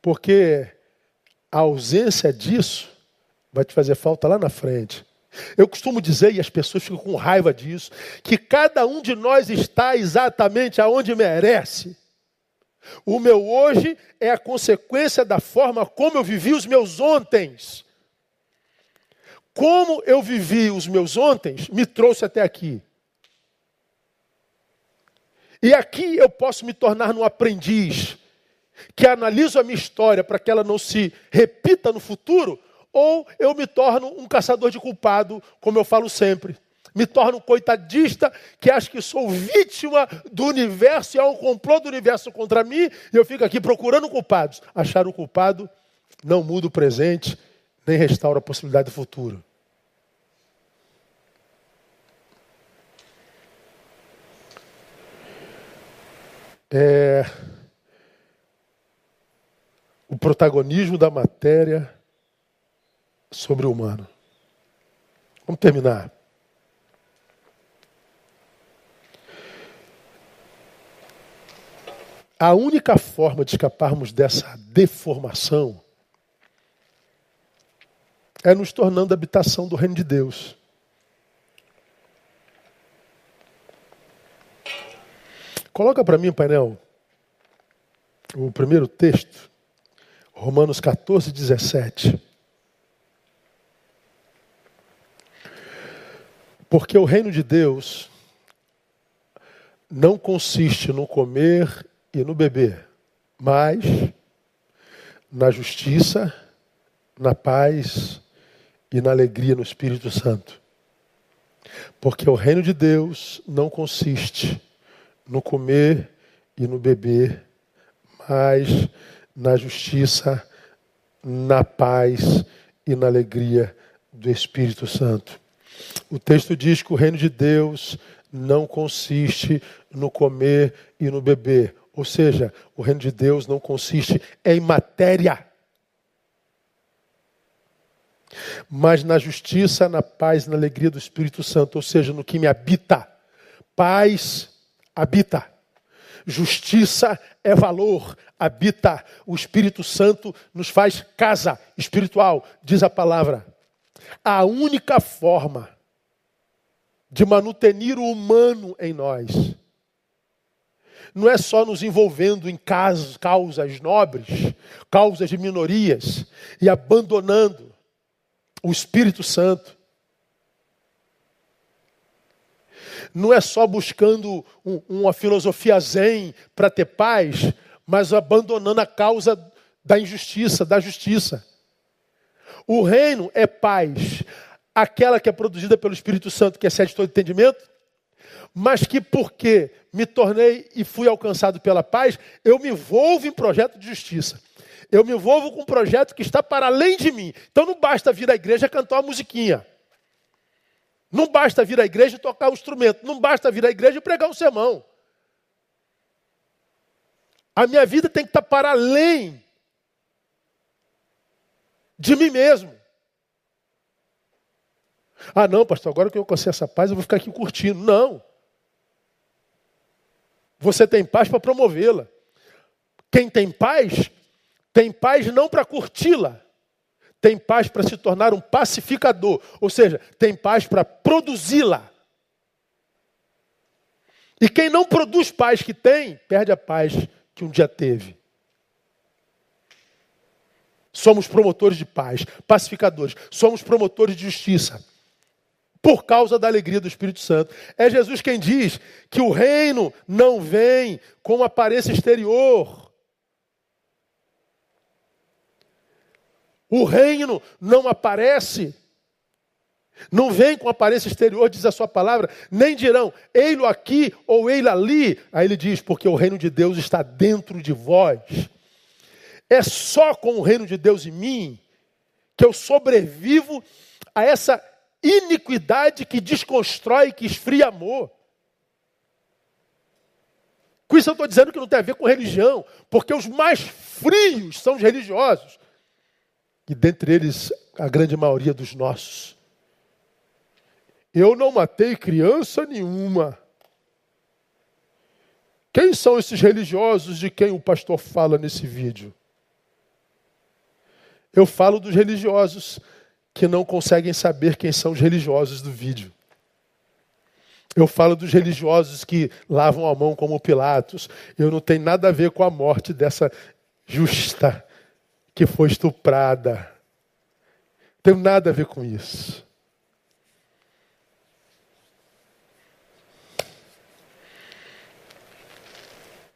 Porque a ausência disso vai te fazer falta lá na frente. Eu costumo dizer, e as pessoas ficam com raiva disso, que cada um de nós está exatamente aonde merece. O meu hoje é a consequência da forma como eu vivi os meus ontens. Como eu vivi os meus ontens me trouxe até aqui. E aqui eu posso me tornar um aprendiz que analiso a minha história para que ela não se repita no futuro, ou eu me torno um caçador de culpado, como eu falo sempre. Me torno um coitadista que acha que sou vítima do universo e há um complô do universo contra mim, e eu fico aqui procurando culpados. Achar o culpado não muda o presente, nem restaura a possibilidade do futuro. É o protagonismo da matéria sobre o humano. Vamos terminar. A única forma de escaparmos dessa deformação é nos tornando habitação do reino de Deus. Coloca para mim, painel, o primeiro texto, Romanos 14, 17. Porque o reino de Deus não consiste no comer e no beber, mas na justiça, na paz e na alegria no Espírito Santo. Porque o reino de Deus não consiste no comer e no beber, mas na justiça, na paz e na alegria do Espírito Santo. O texto diz que o reino de Deus não consiste no comer e no beber. Ou seja, o reino de Deus não consiste em matéria, mas na justiça, na paz e na alegria do Espírito Santo, ou seja, no que me habita Paz habita. Justiça é valor, habita. O Espírito Santo nos faz casa espiritual, diz a palavra. A única forma de manutenir o humano em nós não é só nos envolvendo em causas, nobres, causas de minorias e abandonando o Espírito Santo. Não é só buscando um, uma filosofia zen para ter paz, mas abandonando a causa da injustiça, da justiça. O reino é paz, aquela que é produzida pelo Espírito Santo, que excede todo entendimento, mas que porque me tornei e fui alcançado pela paz, eu me envolvo em projeto de justiça. Eu me envolvo com um projeto que está para além de mim. Então não basta vir à igreja cantar uma musiquinha. Não basta vir à igreja e tocar um instrumento. Não basta vir à igreja e pregar um sermão. A minha vida tem que estar para além de mim mesmo. Ah, não, pastor, agora que eu alcancei essa paz, eu vou ficar aqui curtindo. Não. Você tem paz para promovê-la. Quem tem paz, tem paz não para curti-la, tem paz para se tornar um pacificador, ou seja, tem paz para produzi-la. E quem não produz paz que tem, perde a paz que um dia teve. Somos promotores de paz, pacificadores, somos promotores de justiça por causa da alegria do Espírito Santo. É Jesus quem diz que o reino não vem com aparência exterior. O reino não aparece, não vem com aparência exterior, diz a sua palavra, nem dirão, ei-lo aqui ou ei-lo ali. Aí ele diz, porque o reino de Deus está dentro de vós. É só com o reino de Deus em mim que eu sobrevivo a essa iniquidade que desconstrói, que esfria amor. Com isso eu estou dizendo que não tem a ver com religião, porque os mais frios são os religiosos. E dentre eles, a grande maioria dos nossos. Eu não matei criança nenhuma. Quem são esses religiosos de quem o pastor fala nesse vídeo? Eu falo dos religiosos que não conseguem saber quem são os religiosos do vídeo. Eu falo dos religiosos que lavam a mão como Pilatos. Eu não tenho nada a ver com a morte dessa justa que foi estuprada. Tenho nada a ver com isso.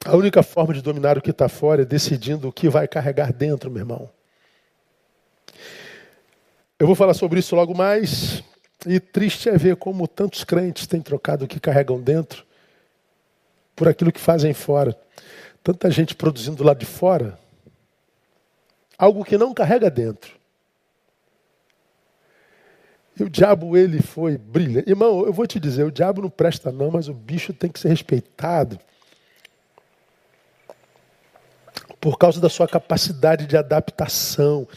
A única forma de dominar o que está fora é decidindo o que vai carregar dentro, meu irmão. Eu vou falar sobre isso logo mais. E triste é ver como tantos crentes têm trocado o que carregam dentro por aquilo que fazem fora. Tanta gente produzindo lá de fora algo que não carrega dentro. E o diabo, ele foi brilhante. Irmão, eu vou te dizer, o diabo não presta não, mas o bicho tem que ser respeitado. Por causa da sua capacidade de adaptação.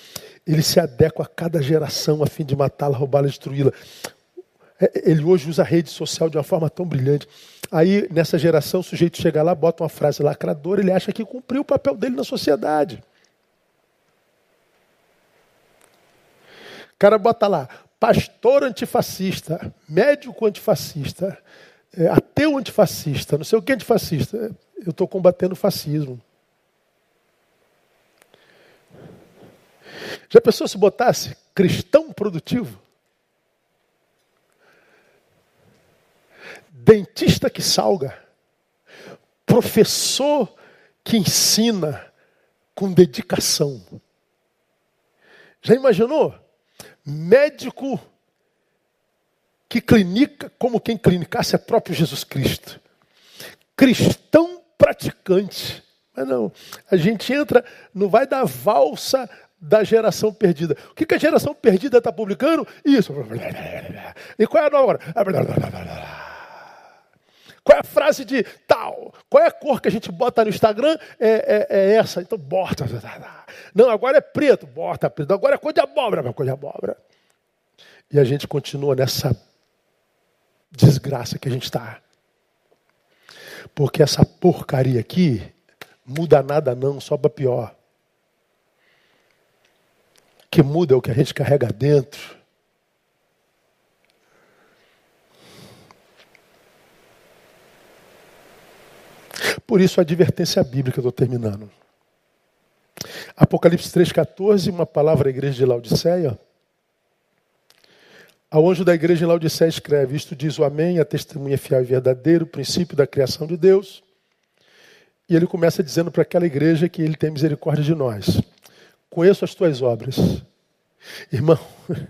Ele se adequa a cada geração a fim de matá-la, roubá-la, destruí-la. É, ele hoje usa a rede social de uma forma tão brilhante. Aí, nessa geração, o sujeito chega lá, bota uma frase lacradora, ele acha que cumpriu o papel dele na sociedade. Cara bota lá, pastor antifascista, médico antifascista, é, ateu antifascista, não sei o que antifascista. Eu estou combatendo o fascismo. Já pensou se botasse cristão produtivo? Dentista que salga, professor que ensina com dedicação. Já imaginou? Médico que clinica como quem clinicasse é próprio Jesus Cristo. Cristão praticante. Mas não, a gente entra, não vai dar valsa da geração perdida. O que, que a geração perdida está publicando? Isso. E qual é a nova? Qual é a frase de tal? Qual é a cor que a gente bota no Instagram? É, é, é essa. Então bota. Não, agora é preto. Bota preto. Agora é cor de abóbora. Cor de abóbora. E a gente continua nessa desgraça que a gente está. Porque essa porcaria aqui muda nada não, só para pior. O que muda é o que a gente carrega dentro. Por isso a advertência bíblica, estou terminando. Apocalipse 3,14, uma palavra à igreja de Laodiceia. Ao anjo da igreja em Laodiceia escreve: Isto diz o Amém, a testemunha fiel e verdadeira, o princípio da criação de Deus. E ele começa dizendo para aquela igreja que ele tem misericórdia de nós. Conheço as tuas obras. Irmão,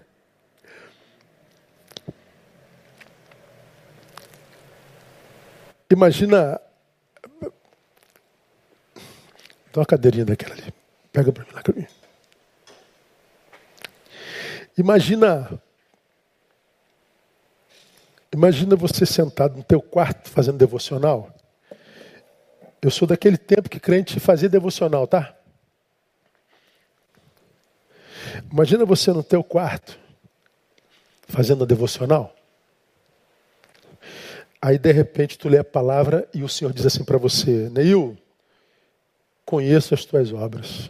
imagina. Dá uma cadeirinha daquela ali. Pega para mim lá. Imagina Imagina você sentado no teu quarto fazendo devocional. Eu sou daquele tempo que crente fazia devocional, tá? Imagina você no teu quarto fazendo a devocional. Aí de repente tu lê a palavra e o Senhor diz assim para você, Neil, conheço as tuas obras.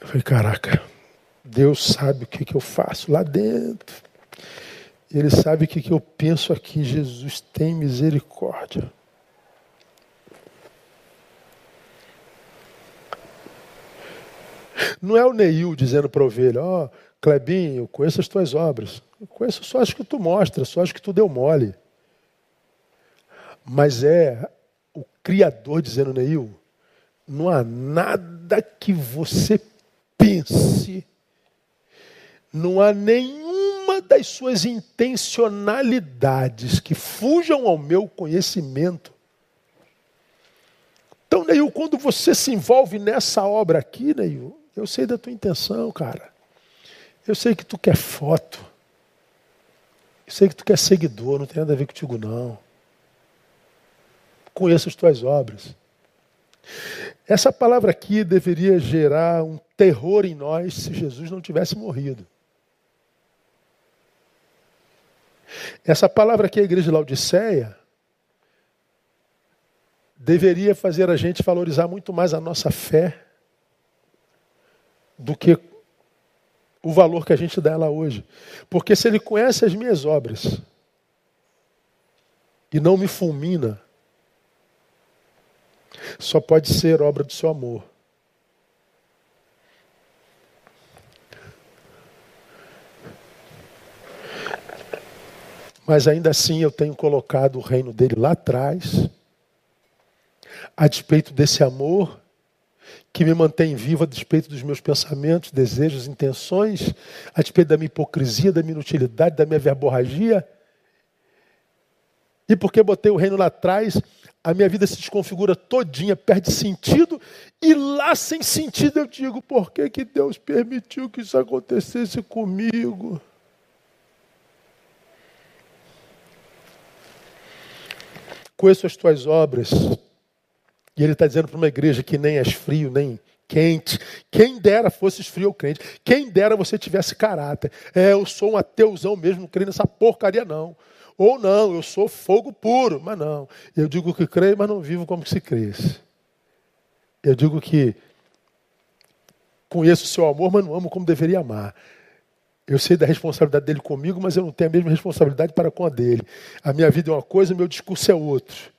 Eu falei, caraca, Deus sabe o que, que eu faço lá dentro. Ele sabe o que, que eu penso aqui. Jesus tem misericórdia. Não é o Neil dizendo para a ovelha, ó, oh, Clebinho, eu conheço as tuas obras. Eu conheço só as que tu mostra, só as que tu deu mole. Mas é Criador dizendo, Neil, não há nada que você pense, não há nenhum das suas intencionalidades que fujam ao meu conhecimento. Então, Neil, quando você se envolve nessa obra aqui, Neil, eu sei da tua intenção, cara. Eu sei que tu quer foto. Eu sei que tu quer seguidor, não tem nada a ver contigo, não. Conheço as tuas obras. Essa palavra aqui deveria gerar um terror em nós se Jesus não tivesse morrido. Essa palavra aqui, a igreja de Laodiceia, deveria fazer a gente valorizar muito mais a nossa fé do que o valor que a gente dá ela hoje. Porque se ele conhece as minhas obras e não me fulmina, só pode ser obra do seu amor. Mas ainda assim eu tenho colocado o reino dele lá atrás, a despeito desse amor que me mantém vivo a despeito dos meus pensamentos, desejos, intenções, a despeito da minha hipocrisia, da minha inutilidade, da minha verborragia. E porque botei o reino lá atrás, a minha vida se desconfigura todinha, perde sentido, e lá sem sentido eu digo, por que, que Deus permitiu que isso acontecesse comigo? conheço as tuas obras. E ele está dizendo para uma igreja que nem és frio, nem quente. Quem dera fosses frio ou crente. Quem dera você tivesse caráter. É, eu sou um ateuzão mesmo, não creio nessa porcaria não. Ou não, eu sou fogo puro. Mas não. Eu digo que creio, mas não vivo como se cresce. Eu digo que conheço o seu amor, mas não amo como deveria amar. Eu sei da responsabilidade dele comigo, mas eu não tenho a mesma responsabilidade para com a dele. A minha vida é uma coisa, o meu discurso é outro.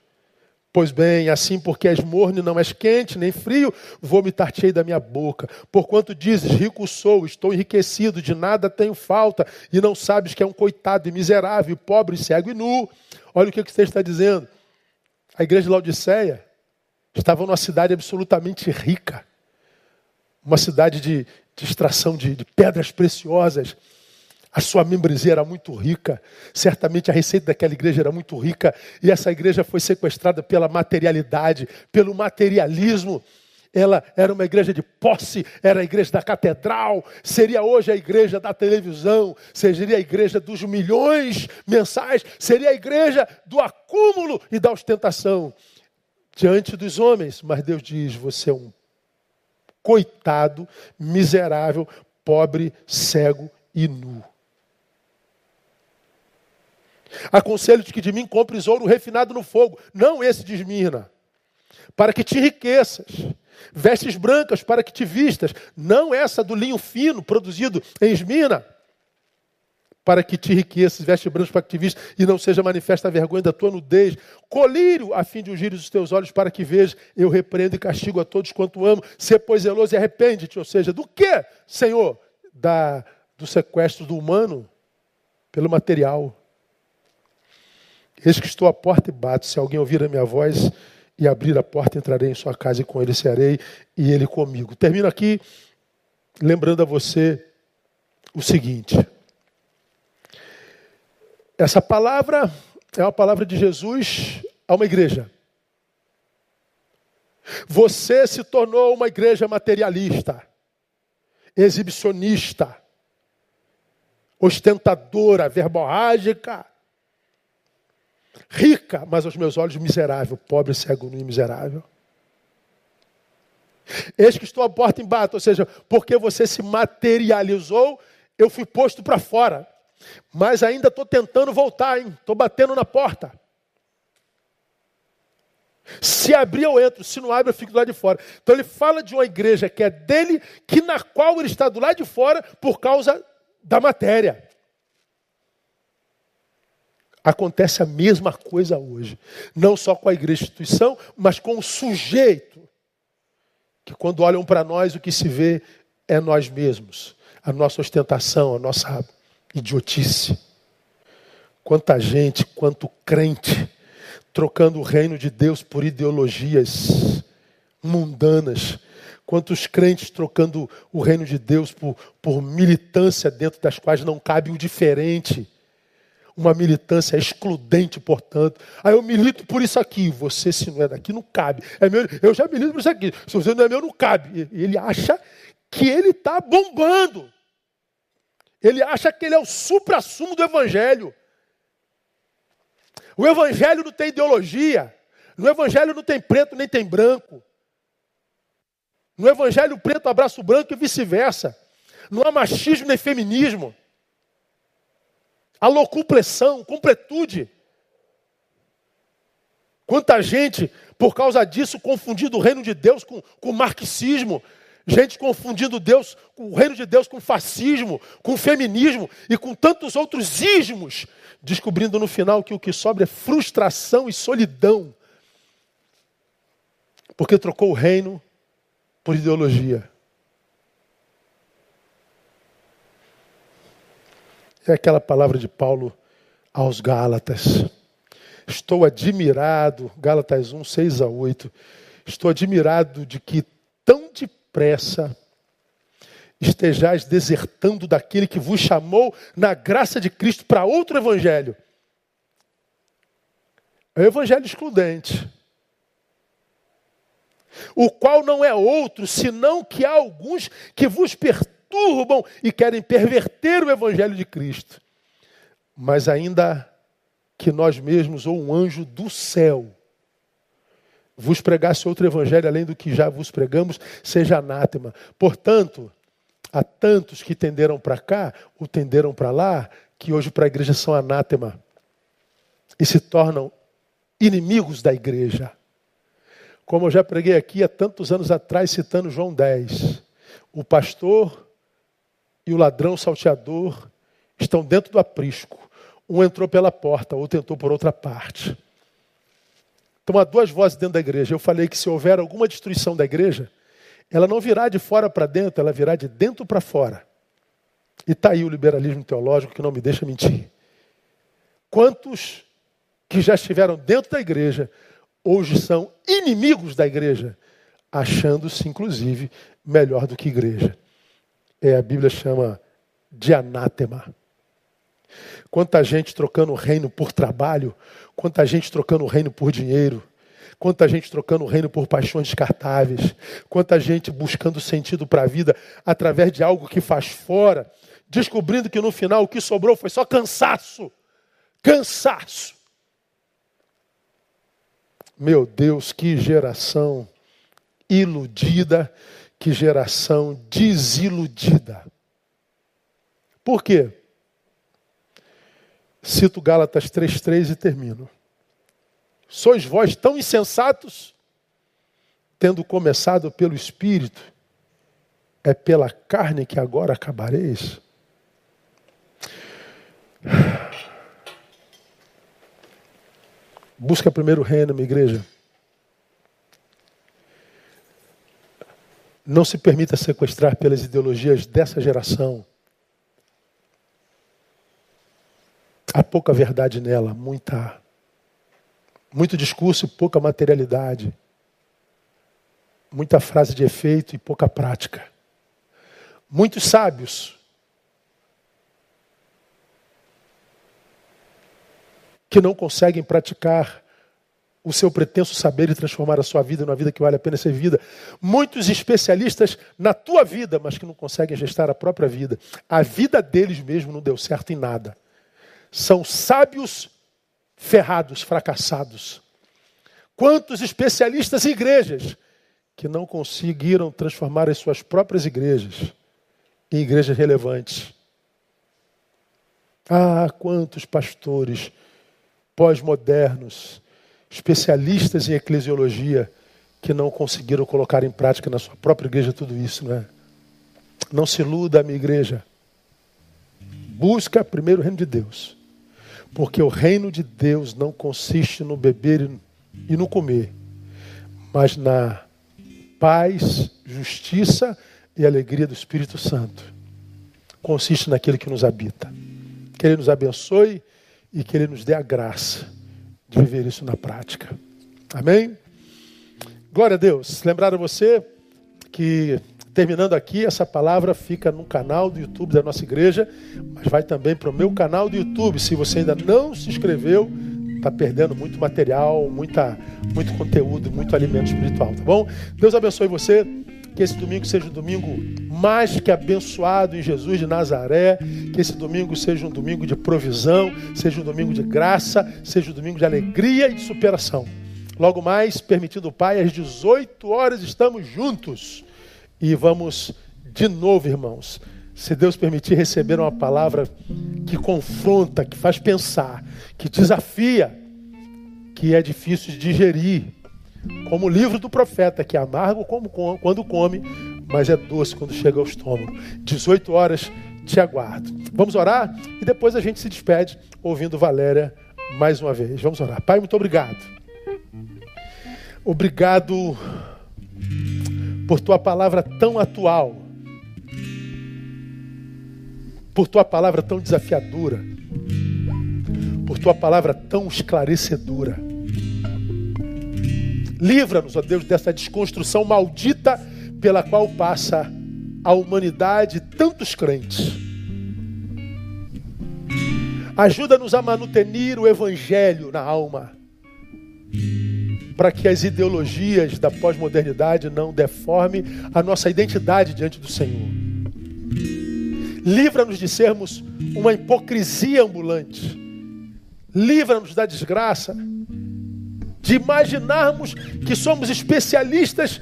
Pois bem, assim porque és morno e não és quente, nem frio, vomitar-te-ei da minha boca. Porquanto dizes, rico sou, estou enriquecido, de nada tenho falta, e não sabes que é um coitado e miserável, pobre, cego e nu. Olha o que você está dizendo. A igreja de Laodiceia estava numa cidade absolutamente rica. Uma cidade de, de extração de, de pedras preciosas. A sua membresia era muito rica. Certamente a receita daquela igreja era muito rica. E essa igreja foi sequestrada pela materialidade, pelo materialismo. Ela era uma igreja de posse, era a igreja da catedral, seria hoje a igreja da televisão, seria a igreja dos milhões mensais, seria a igreja do acúmulo e da ostentação diante dos homens. Mas Deus diz: você é um coitado, miserável, pobre, cego e nu. Aconselho-te que de mim compres ouro refinado no fogo, não esse de Esmirna, para que te enriqueças. Vestes brancas para que te vistas, não essa do linho fino produzido em Esmirna, para que te enriqueças, vestes brancas para que te vistas, e não seja manifesta a vergonha da tua nudez. Colírio, a fim de ungir os teus olhos para que vejas, eu repreendo e castigo a todos quanto amo. Se pois zeloso e arrepende-te, ou seja, do que, Senhor? Da, do sequestro do humano pelo material. Eis que estou à porta e bato. Se alguém ouvir a minha voz e abrir a porta, entrarei em sua casa e com ele serei e ele comigo. Termino aqui lembrando a você o seguinte. Essa palavra é uma palavra de Jesus a uma igreja. Você se tornou uma igreja materialista, exibicionista, ostentadora, verborrágica, rica, mas aos meus olhos miserável, pobre, cego, e miserável. Eis que estou à porta em bato, ou seja, porque você se materializou, eu fui posto para fora. Mas ainda estou tentando voltar, hein? Estou batendo na porta. Se abrir, eu entro. Se não abre, eu fico do lado de fora. Então ele fala de uma igreja que é dele, que na qual ele está do lado de fora por causa da matéria. Acontece a mesma coisa hoje. Não só com a igreja instituição, mas com o sujeito. Que quando olham para nós, o que se vê é nós mesmos. A nossa ostentação, a nossa idiotice. Quanta gente, quanto crente, trocando o reino de Deus por ideologias mundanas. Quantos crentes trocando o reino de Deus por, por militância dentro das quais não cabe o diferente uma militância excludente, portanto. Aí eu milito por isso aqui. Você, se não é daqui, não cabe. É meu, eu já milito por isso aqui. Se você não é meu, não cabe. Ele acha que ele está bombando. Ele acha que ele é o supra-sumo do Evangelho. O Evangelho não tem ideologia. No Evangelho não tem preto nem tem branco. No Evangelho, preto abraça o branco e vice-versa. Não há machismo nem feminismo a completude. Quanta gente, por causa disso, confundindo o reino de Deus com, com marxismo, gente confundindo Deus, o reino de Deus com fascismo, com feminismo e com tantos outros ismos, descobrindo no final que o que sobra é frustração e solidão. Porque trocou o reino por ideologia. É aquela palavra de Paulo aos Gálatas. Estou admirado, Gálatas 1, 6 a 8. Estou admirado de que tão depressa estejais desertando daquele que vos chamou na graça de Cristo para outro evangelho. É o evangelho excludente. O qual não é outro, senão que há alguns que vos perturbam perturbam e querem perverter o evangelho de Cristo. Mas ainda que nós mesmos ou um anjo do céu vos pregasse outro evangelho além do que já vos pregamos, seja anátema. Portanto, há tantos que tenderam para cá, ou tenderam para lá, que hoje para a igreja são anátema e se tornam inimigos da igreja. Como eu já preguei aqui há tantos anos atrás, citando João 10. O pastor e o ladrão salteador estão dentro do aprisco. Um entrou pela porta, outro entrou por outra parte. Então há duas vozes dentro da igreja. Eu falei que se houver alguma destruição da igreja, ela não virá de fora para dentro, ela virá de dentro para fora. E está aí o liberalismo teológico que não me deixa mentir. Quantos que já estiveram dentro da igreja hoje são inimigos da igreja, achando-se, inclusive, melhor do que igreja? É, a Bíblia chama de anátema. Quanta gente trocando o reino por trabalho, quanta gente trocando o reino por dinheiro, quanta gente trocando o reino por paixões descartáveis, quanta gente buscando sentido para a vida através de algo que faz fora, descobrindo que no final o que sobrou foi só cansaço. Cansaço. Meu Deus, que geração iludida que geração desiludida. Por quê? Cito Gálatas 3,3 e termino. Sois vós tão insensatos, tendo começado pelo Espírito, é pela carne que agora acabareis? Busca primeiro o reino, minha igreja. Não se permita sequestrar pelas ideologias dessa geração. Há pouca verdade nela, muita. Muito discurso e pouca materialidade. Muita frase de efeito e pouca prática. Muitos sábios que não conseguem praticar o seu pretenso saber e transformar a sua vida numa vida que vale a pena ser vida. Muitos especialistas na tua vida, mas que não conseguem gestar a própria vida. A vida deles mesmo não deu certo em nada. São sábios ferrados, fracassados. Quantos especialistas em igrejas que não conseguiram transformar as suas próprias igrejas em igrejas relevantes. Ah, quantos pastores pós-modernos, especialistas em eclesiologia, que não conseguiram colocar em prática na sua própria igreja tudo isso, não é? Não se iluda, minha igreja. Busca primeiro o reino de Deus. Porque o reino de Deus não consiste no beber e no comer, mas na paz, justiça e alegria do Espírito Santo. Consiste naquele que nos habita. Que Ele nos abençoe e que Ele nos dê a graça de viver isso na prática. Amém? Glória a Deus. Lembrar a você que, terminando aqui, essa palavra fica no canal do YouTube da nossa igreja, mas vai também para o meu canal do YouTube. Se você ainda não se inscreveu, está perdendo muito material, muita, muito conteúdo, muito alimento espiritual, tá bom? Deus abençoe você. Que esse domingo seja um domingo mais que abençoado em Jesus de Nazaré. Que esse domingo seja um domingo de provisão, seja um domingo de graça, seja um domingo de alegria e de superação. Logo mais, permitido o Pai, às 18 horas estamos juntos. E vamos de novo, irmãos, se Deus permitir receber uma palavra que confronta, que faz pensar, que desafia, que é difícil de digerir como o livro do profeta, que é amargo como, quando come, mas é doce quando chega ao estômago. 18 horas te aguardo. Vamos orar e depois a gente se despede ouvindo Valéria mais uma vez. Vamos orar. Pai, muito obrigado. Obrigado por tua palavra tão atual, por tua palavra tão desafiadora, por tua palavra tão esclarecedora. Livra-nos, ó Deus, dessa desconstrução maldita pela qual passa a humanidade tantos crentes. Ajuda-nos a manutenir o evangelho na alma, para que as ideologias da pós-modernidade não deformem a nossa identidade diante do Senhor. Livra-nos de sermos uma hipocrisia ambulante. Livra-nos da desgraça de imaginarmos que somos especialistas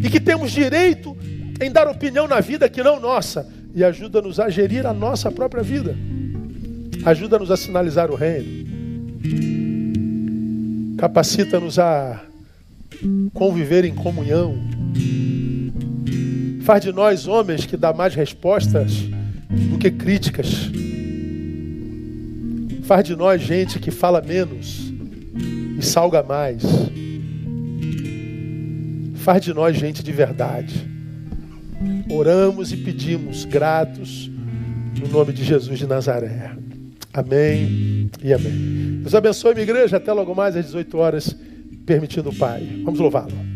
e que temos direito em dar opinião na vida que não nossa. E ajuda-nos a gerir a nossa própria vida. Ajuda-nos a sinalizar o reino. Capacita-nos a conviver em comunhão. Faz de nós homens que dá mais respostas do que críticas. Faz de nós gente que fala menos salga mais. Faz de nós gente de verdade. Oramos e pedimos, gratos, no nome de Jesus de Nazaré. Amém e amém. Deus abençoe, minha igreja. Até logo mais às 18 horas, permitindo o Pai. Vamos louvá-lo.